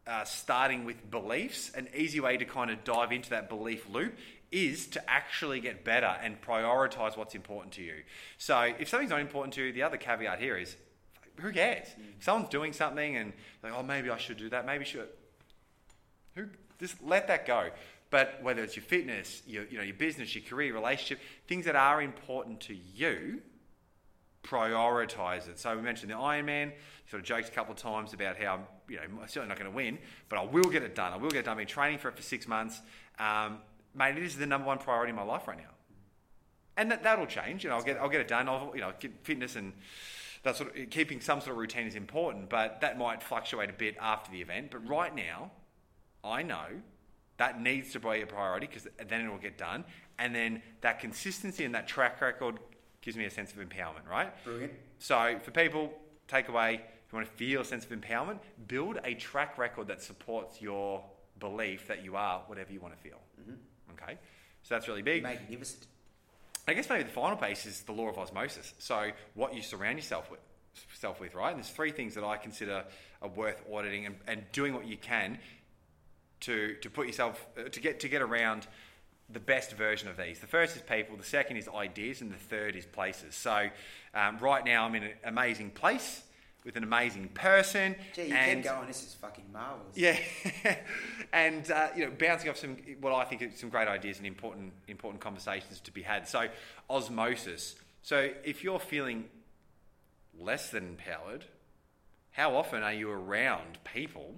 uh, starting with beliefs, an easy way to kind of dive into that belief loop is to actually get better and prioritize what's important to you. So, if something's not important to you, the other caveat here is who cares? If someone's doing something and like, oh, maybe I should do that, maybe should. Who just let that go. But whether it's your fitness, your you know your business, your career, relationship, things that are important to you, prioritize it. So we mentioned the Ironman. Sort of joked a couple of times about how I'm, you know, I'm certainly not going to win, but I will get it done. I will get it done. I've been training for it for six months. Um, mate, it is the number one priority in my life right now, and that that'll change. You know, I'll get I'll get it done. I'll, you know, fitness and that sort of keeping some sort of routine is important, but that might fluctuate a bit after the event. But right now, I know that needs to be a priority because then it will get done, and then that consistency and that track record gives me a sense of empowerment. Right. Brilliant. So for people, take away. If you want to feel a sense of empowerment, build a track record that supports your belief that you are whatever you want to feel. Mm-hmm. Okay, so that's really big. Magnificent. I guess maybe the final piece is the law of osmosis. So what you surround yourself with, self with, right? And there's three things that I consider are worth auditing and, and doing what you can to to put yourself uh, to get to get around the best version of these. The first is people, the second is ideas, and the third is places. So um, right now I'm in an amazing place with an amazing person. Gee, you and keep going. This is fucking marvelous. yeah, <laughs> and uh, you know, bouncing off some what I think are some great ideas and important important conversations to be had. So osmosis. So if you're feeling less than empowered, how often are you around people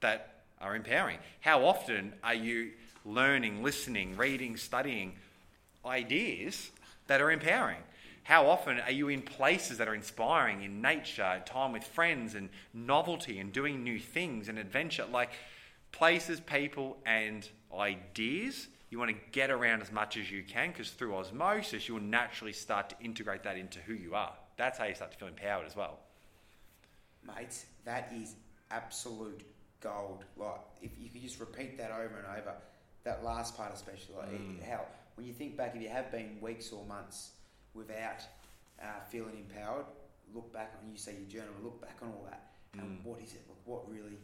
that are empowering? How often are you learning, listening, reading, studying ideas that are empowering? How often are you in places that are inspiring in nature, time with friends, and novelty, and doing new things and adventure? Like places, people, and ideas. You want to get around as much as you can because through osmosis, you'll naturally start to integrate that into who you are. That's how you start to feel empowered as well. Mates, that is absolute gold. Like, if you could just repeat that over and over, that last part especially, like, mm. how, when you think back, if you have been weeks or months without uh, feeling empowered, look back on you say your journal, look back on all that, and Mm. what is it? Like, what really?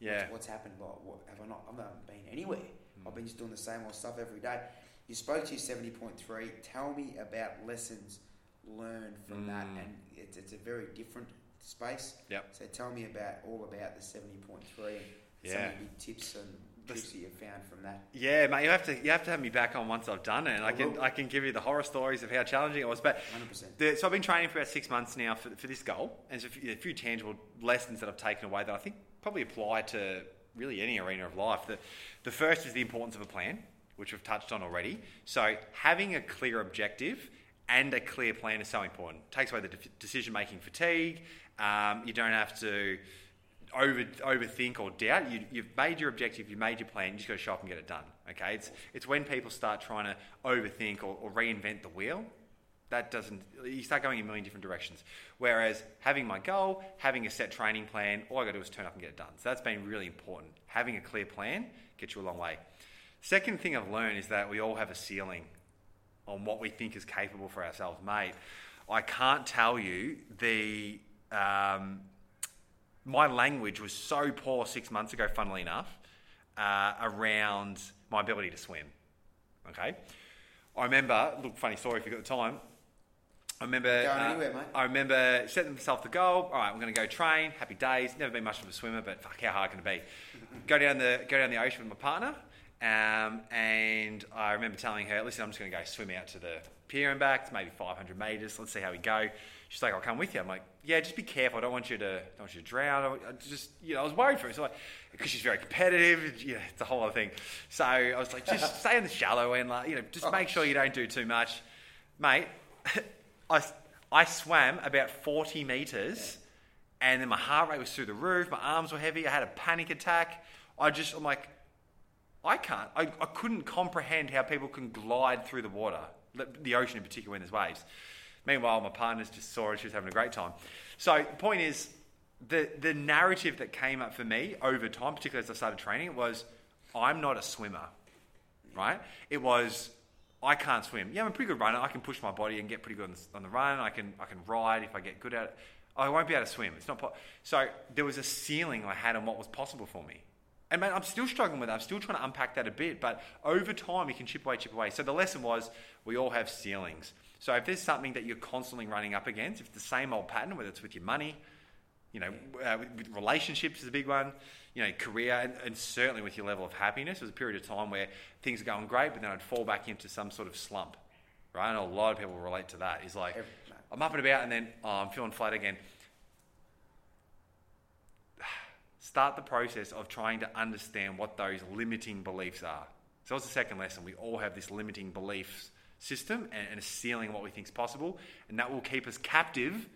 Yeah. What's, what's happened? Like, what have I not? I've not been anywhere. Mm. I've been just doing the same old stuff every day. You spoke to your seventy point three. Tell me about lessons learned from that, Mm. and it's, it's a very different space. Yep. So tell me about all about the seventy point three and some of the big tips and that you've found from that. Yeah, mate, you have to you have to have me back on once I've done it, and I I can will. I can give you the horror stories of how challenging it was. But Hundred percent. the, so I've been training for about six months now for, for this goal, and there's a few, a few tangible lessons that I've taken away that I think probably apply to really any arena of life. The the first is the importance of a plan, which we've touched on already. So having a clear objective and a clear plan is so important. It takes away the de- decision making fatigue. Um, you don't have to over overthink or doubt. You, you've made your objective, you've made your plan. You just got to show up and get it done. Okay, it's it's when people start trying to overthink or, or reinvent the wheel. That doesn't. You start going a million different directions. Whereas having my goal, having a set training plan, all I got to do is turn up and get it done. So that's been really important. Having a clear plan gets you a long way. Second thing I've learned is that we all have a ceiling on what we think is capable for ourselves, mate. I can't tell you the um, my language was so poor six months ago, funnily enough, uh, around my ability to swim. Okay. I remember, look, funny story if you've got the time. I remember. Going uh, anywhere, mate. I remember setting myself the goal. All right, I'm going to go train. Happy days. Never been much of a swimmer, but fuck, how hard can it be? <laughs> go down the go down the ocean with my partner, um, and I remember telling her, "Listen, I'm just going to go swim out to the pier and back. It's maybe 500 meters. Let's see how we go." She's like, "I'll come with you." I'm like, "Yeah, just be careful. I don't want you to don't want you to drown." I just you know I was worried for her, so like because she's very competitive. Yeah, it's a whole other thing. So I was like, just stay in the shallow end, like you know, just make sure you don't do too much, mate. <laughs> I, I swam about 40 meters and then my heart rate was through the roof. My arms were heavy. I had a panic attack. I just, I'm like, I can't, I, I couldn't comprehend how people can glide through the water, the- ocean in particular when there's waves. Meanwhile, my partners just saw it. She was having a great time. So the point is, the, the narrative that came up for me over time, particularly as I started training, was I'm not a swimmer, right? It was I can't swim. Yeah, I'm a pretty good runner. I can push my body and get pretty good on the, on the run. I can I can ride if I get good at it. I won't be able to swim. It's not po-. so. There was a ceiling I had on what was possible for me, and man, I'm still struggling with that. I'm still trying to unpack that a bit. But over time, you can chip away, chip away. So the lesson was we all have ceilings. So if there's something that you're constantly running up against, if it's the same old pattern, whether it's with your money, you know, uh, with, relationships is a big one. You know, career and, and certainly with your level of happiness. There was a period of time where things are going great, but then I'd fall back into some sort of slump. Right? Know a lot of people relate to that. Is like I'm up and about, and then oh, I'm feeling flat again. Start the process of trying to understand what those limiting beliefs are. So that's the second lesson. We all have this limiting beliefs system and, and a ceiling what we think is possible, and that will keep us captive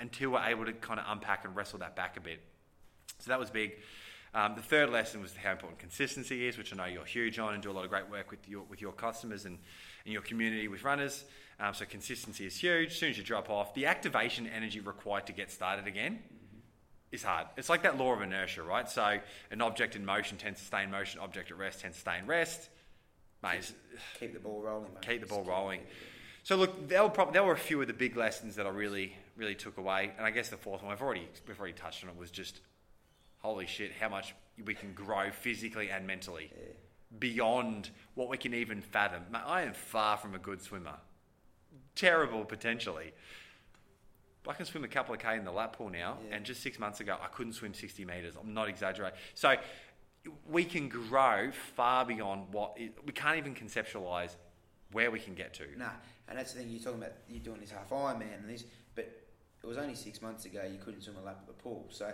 until we're able to kind of unpack and wrestle that back a bit. So that was big. Um, the third lesson was how important consistency is, which I know you're huge on and do a lot of great work with your with your customers and, and your community with runners. Um, so consistency is huge. As soon as you drop off, the activation energy required to get started again is hard. It's like that law of inertia, right? So an object in motion tends to stay in motion. Object at rest tends to stay in rest. Mate, Keep the ball rolling, mate. keep the ball rolling. So look, there were, prob- there were a few of the big lessons that I really, really took away, and I guess the fourth one we've already we've already touched on it was just holy shit, how much we can grow physically and mentally beyond what we can even fathom. Mate, I am far from a good swimmer, terrible potentially. But I can swim a couple of k in the lap pool now, Yeah. and just six months ago I couldn't swim sixty meters. I'm not exaggerating. So we can grow far beyond what it, we can't even conceptualize where we can get to. Nah, and that's the thing you're talking about. You're doing this half Ironman and this, but it was only six months ago you couldn't swim a lap of the pool. So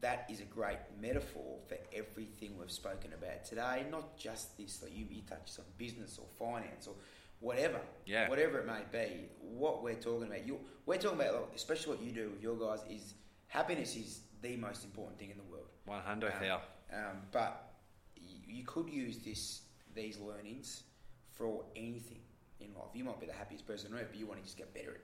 that is a great metaphor for everything we've spoken about today. Not just this, like you, you touched on business or finance or whatever, Yeah. whatever it may be. What we're talking about, you, we're talking about, especially what you do with your guys, is happiness is the most important thing in the world. One hundred Um. Um, but you, you could use this these learnings for anything in life. You might be the happiest person on earth, but you want to just get better at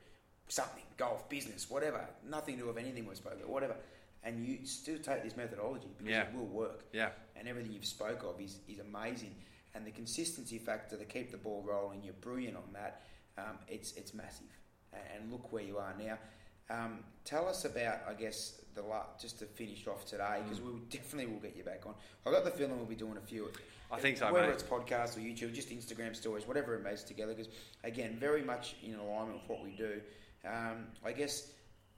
something, golf, business, whatever. Nothing to do with anything we've spoken about, whatever. And you still take this methodology because Yeah. it will work. Yeah. And everything you've spoke of is, is amazing. And the consistency factor to keep the ball rolling, you're brilliant on that. Um, it's it's massive. And, look where you are now. Um, tell us about, I guess, the la- just to finish off today, because we definitely will get you back on. I got the feeling we'll be doing a few. I think so, Whether mate. it's podcasts or YouTube, just Instagram stories, whatever it makes together. Because again, very much in alignment with what we do. Um, I guess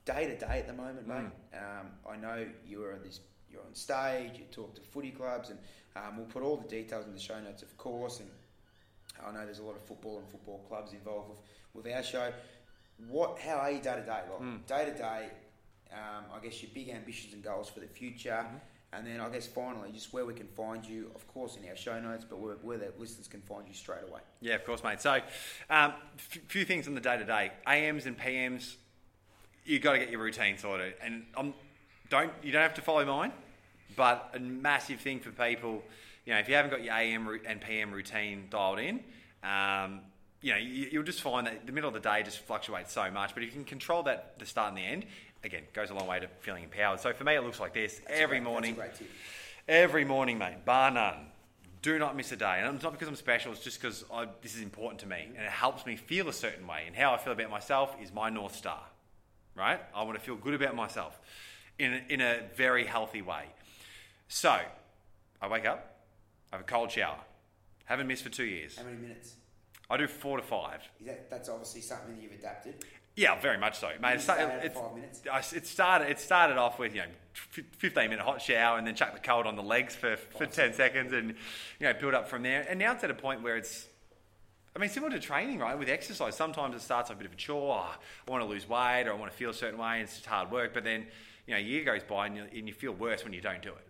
day to day at the moment, mate. Mm. Um, I know you're on this. You're on stage. You talk to footy clubs, and um, we'll put all the details in the show notes, of course. And I know there's a lot of football and football clubs involved with, with our show. What? How are you day to day? Like Mm. day to day. um, I guess your big ambitions and goals for the future, Mm-hmm. and then I guess finally just where we can find you, of course, in our show notes, but where, where the listeners can find you straight away. Yeah, of course, mate. So, um, f- few things on the day to day. AMs and PMs, you've got to get your routine sorted, and um, don't you don't have to follow mine, but a massive thing for people. You know, if you haven't got your AM and PM routine dialed in, um, you know, you, you'll just find that the middle of the day just fluctuates so much. But if you can control that, the start and the end, again, goes a long way to feeling empowered. So for me, it looks like this That's every great- morning. great tip. Every morning, mate, bar none. Do not miss a day. And it's not because I'm special, it's just because this is important to me. And it helps me feel a certain way. And how I feel about myself is my North Star, right? I want to feel good about myself in a, in a very healthy way. So, I wake up, I have a cold shower. Haven't missed for two years. How many minutes? I do four to five. Is that, that's obviously something that you've adapted. Yeah, very much so, mate. It, stay started, five minutes? It started. It started off with you know, fifteen minute hot shower, and then chuck the cold on the legs for, for Five ten seconds, and you know, build up from there. And now it's at a point where it's. I mean, similar to training, right? With exercise, sometimes it starts a bit of a chore. Oh, I want to lose weight, or I want to feel a certain way, and it's just hard work. But then, you know, a year goes by, and you, and you feel worse when you don't do it,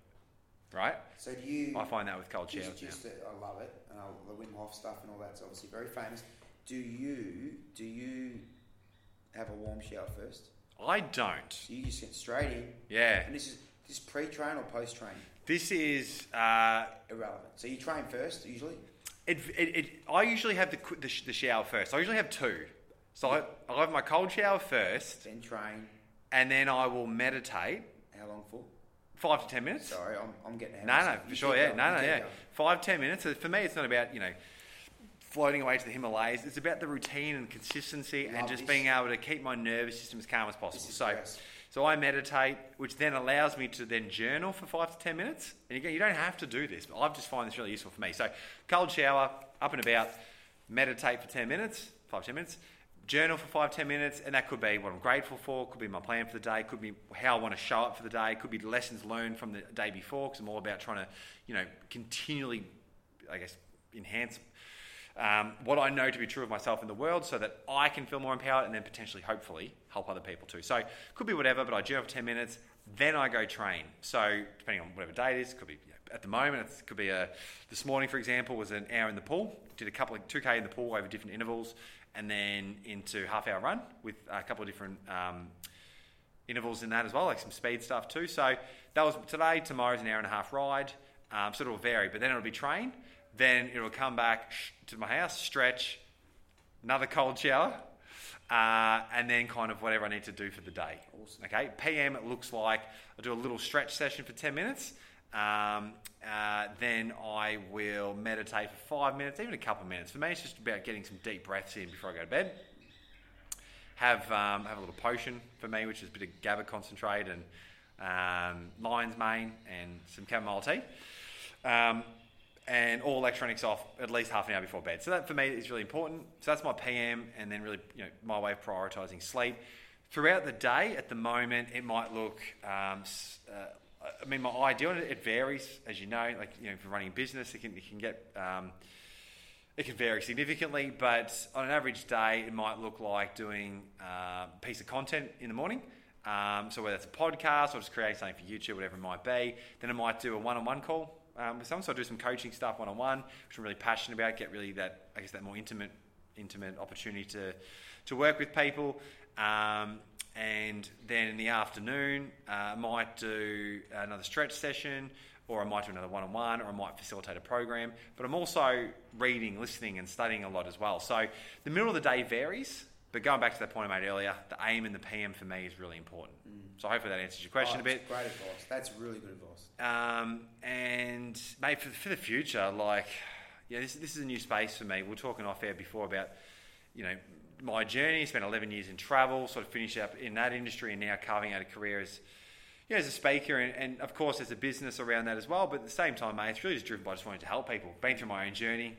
right? So do you? I find that with cold showers just, now. just uh, I love it. And I, the Wim Hof stuff and all that's obviously very famous. Do you do you have a warm shower first? I don't. So you just get straight in, Yeah. and this is this pre-train or post-train? This is. Uh, Irrelevant. So you train first usually. It, it, it, I usually have the, the, the shower first. I usually have two. So I, I'll have my cold shower first, Then train. And then I will meditate How long for? five to ten minutes. Sorry, I'm, I'm getting. No, no, for sure, yeah, going, no, no, yeah, going. five ten minutes. So For me, it's not about you know floating away to the Himalayas. It's about the routine and consistency, and just this. being able to keep my nervous system as calm as possible. So, best. so I meditate, which then allows me to then journal for five to ten minutes. And again, you don't have to do this, but I've just find this really useful for me. So, cold shower, up and about, meditate for ten minutes, five ten minutes. Journal for five ten minutes, and that could be what I'm grateful for. Could be my plan for the day. Could be how I want to show up for the day. Could be lessons learned from the day before, because I'm all about trying to, you know, continually, I guess, enhance um, what I know to be true of myself in the world so that I can feel more empowered and then potentially, hopefully, help other people too. So, could be whatever, but I journal for 10 minutes, then I go train. So, depending on whatever day it is, could be you know, at the moment, it could be a, this morning, for example, was an hour in the pool, did a couple of 2K in the pool over different intervals, and then into half hour run with a couple of different um, intervals in that as well, like some speed stuff too. So that was today. Tomorrow's an hour and a half ride. Um, so it'll vary, but then it'll be train. Then it'll come back to my house, stretch, another cold shower, uh, and then kind of whatever I need to do for the day. Awesome. Okay. PM it looks like I do a little stretch session for ten minutes. Um, uh, then I will meditate for five minutes, even a couple of minutes. For me, it's just about getting some deep breaths in before I go to bed have um, have a little potion for me, which is a bit of GABA concentrate and um, lion's mane and some chamomile tea, um, and all electronics off at least half an hour before bed. So that for me is really important. So that's my PM, and then really you know my way of prioritising sleep. Throughout the day, at the moment, it might look. Um, uh, I mean, my ideal it varies, as you know. Like you know, for running a business, it can it can get um, it can vary significantly, but on an average day, it might look like doing uh, a piece of content in the morning. Um, so whether it's a podcast or just create something for YouTube, whatever it might be, then I might do a one-on-one call um, with someone. So I do some coaching stuff one-on-one, which I'm really passionate about. Get really that, I guess, that more intimate, intimate opportunity to to work with people. Um, and then in the afternoon, uh, I might do another stretch session, or I might do another one on one, or I might facilitate a program. But I'm also reading, listening, and studying a lot as well. So the middle of the day varies. But going back to that point I made earlier, the AM and the PM for me is really important. So hopefully that answers your question Oh, a bit. Great advice. That's really good advice. Um, and mate, for, for the future, like, yeah, this, this is a new space for me. We were talking off air before about, you know, my journey. Spent 11 years in travel, sort of finished up in that industry, and now carving out a career as, you know, as a speaker, and, and of course as a business around that as well. But at the same time, mate, it's really just driven by just wanting to help people. Been through my own journey.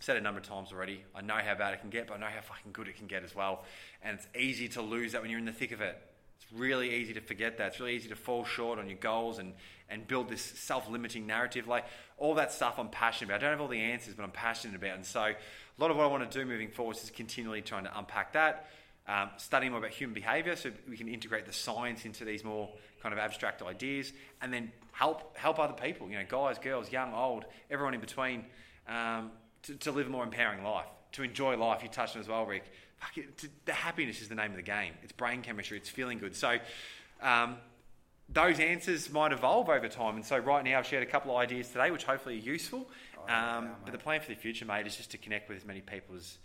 Said a number of times already. I know how bad it can get, but I know how fucking good it can get as well. And it's easy to lose that when you're in the thick of it. It's really easy to forget that. It's really easy to fall short on your goals and, and build this self limiting narrative. Like all that stuff I'm passionate about. I don't have all the answers, but I'm passionate about. And so a lot of what I want to do moving forward is continually trying to unpack that, um, studying more about human behavior so we can integrate the science into these more kind of abstract ideas and then help help other people, you know, guys, girls, young, old, everyone in between, um, to, to live a more empowering life, to enjoy life. You touched on as well, Rick. Fuck it, to, the happiness is the name of the game. It's brain chemistry. It's feeling good. So um, those answers might evolve over time. And so right now I've shared a couple of ideas today, which hopefully are useful. Oh, Um, but the plan for the future, mate, is just to connect with as many people as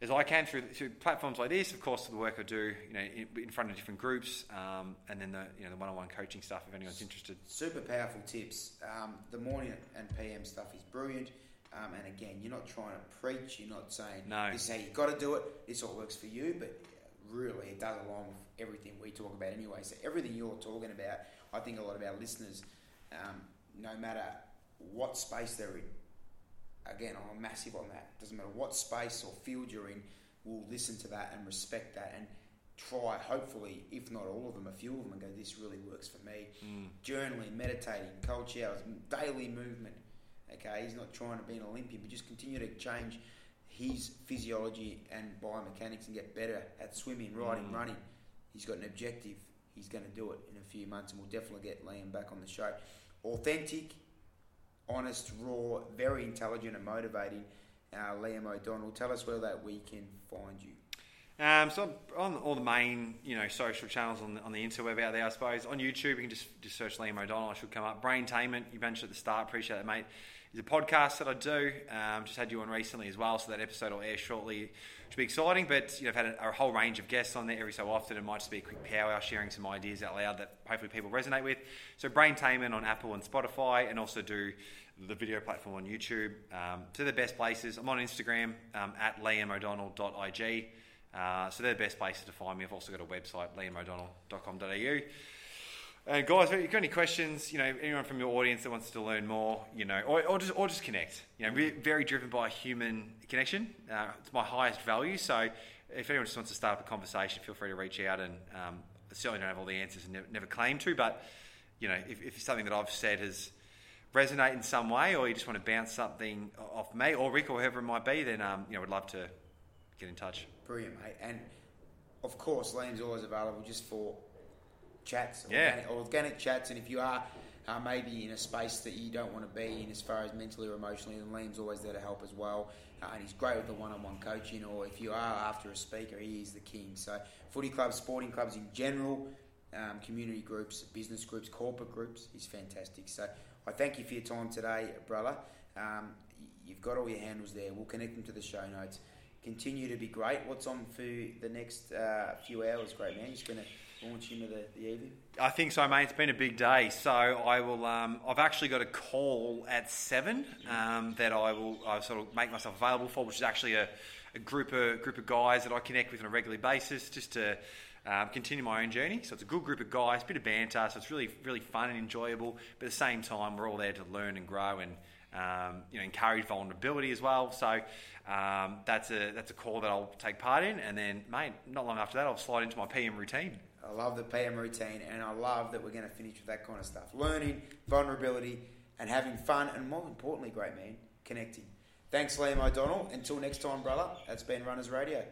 as I can through, through platforms like this. Of course, the work I do, you know, in, in front of different groups, um, and then the you know the one-on-one coaching stuff. If anyone's interested, Super powerful tips. Um, the morning and PM stuff is brilliant. Um, and again, you're not trying to preach. You're not saying No. this is how you got to do it. This all works for you. But really, it does align with everything we talk about anyway. So everything you're talking about, I think a lot of our listeners, um, no matter what space they're in, again, I'm massive on that. Doesn't matter what space or field you're in, will listen to that and respect that and try, hopefully, if not all of them, a few of them, and go, this really works for me. Mm. Journaling, meditating, cold showers, daily movement. Okay, he's not trying to be an Olympian, but just continue to change his physiology and biomechanics and get better at swimming, riding, Mm. running. He's got an objective. He's going to do it in a few months, and we'll definitely get Liam back on the show. Authentic, honest, raw, very intelligent and motivating. Uh, Liam O'Donnell, tell us where that we can find you. Um, so on all the main, you know, social channels on the, on the interweb out there, I suppose. On YouTube, you can just, just search Liam O'Donnell. I should come up. Braintainment, you mentioned at the start. Appreciate that, mate. Is a podcast that I do. Um, just had you on recently as well, so that episode will air shortly. Should be exciting. But you know, I've had a, a whole range of guests on there every so often. It might just be a quick power sharing some ideas out loud that hopefully people resonate with. So Braintainment on Apple and Spotify, and also do the video platform on YouTube. Um, to the best places. I'm on Instagram um, at liamodonnell.ig. Uh, so they're the best places to find me. I've also got a website, liamodonnell.com.au. And guys, if you've got any questions, you know, anyone from your audience that wants to learn more, you know, or, or just or just connect. You know, re- very driven by human connection. Uh, it's my highest value. So if anyone just wants to start up a conversation, feel free to reach out. And um, I certainly don't have all the answers and never, never claim to, but you know, if, if something that I've said has resonate in some way, or you just want to bounce something off me or Rick or whoever it might be, then um, you know, I'd love to get in touch. Brilliant, mate. And of course, Liam's always available just for chats, Yeah. organic, organic chats. And if you are uh, maybe in a space that you don't want to be in as far as mentally or emotionally, then Liam's always there to help as well. Uh, and he's great with the one-on-one coaching. Or if you are after a speaker, he is the king. So footy clubs, sporting clubs in general, um, community groups, business groups, corporate groups, he's fantastic. So I thank you for your time today, brother. Um, you've got all your handles there. We'll connect them to the show notes. Continue to be great. What's on for the next uh, few hours, great man? You're just going to launch into the, evening. I think so, mate. It's been a big day, so I will. Um, I've actually got a call at seven um, that I will I sort of make myself available for, which is actually a, a group of group of guys that I connect with on a regular basis, just to um, continue my own journey. So it's a good group of guys, bit of banter, so it's really really fun and enjoyable. But at the same time, we're all there to learn and grow and um, you know encourage vulnerability as well. So um, that's a that's a call that I'll take part in, and then mate, not long after that, I'll slide into my PM routine. I love the PM routine, and I love that we're going to finish with that kind of stuff. Learning, vulnerability, and having fun, and more importantly, great man, connecting. Thanks, Liam O'Donnell. Until next time, brother, that's been Runners Radio.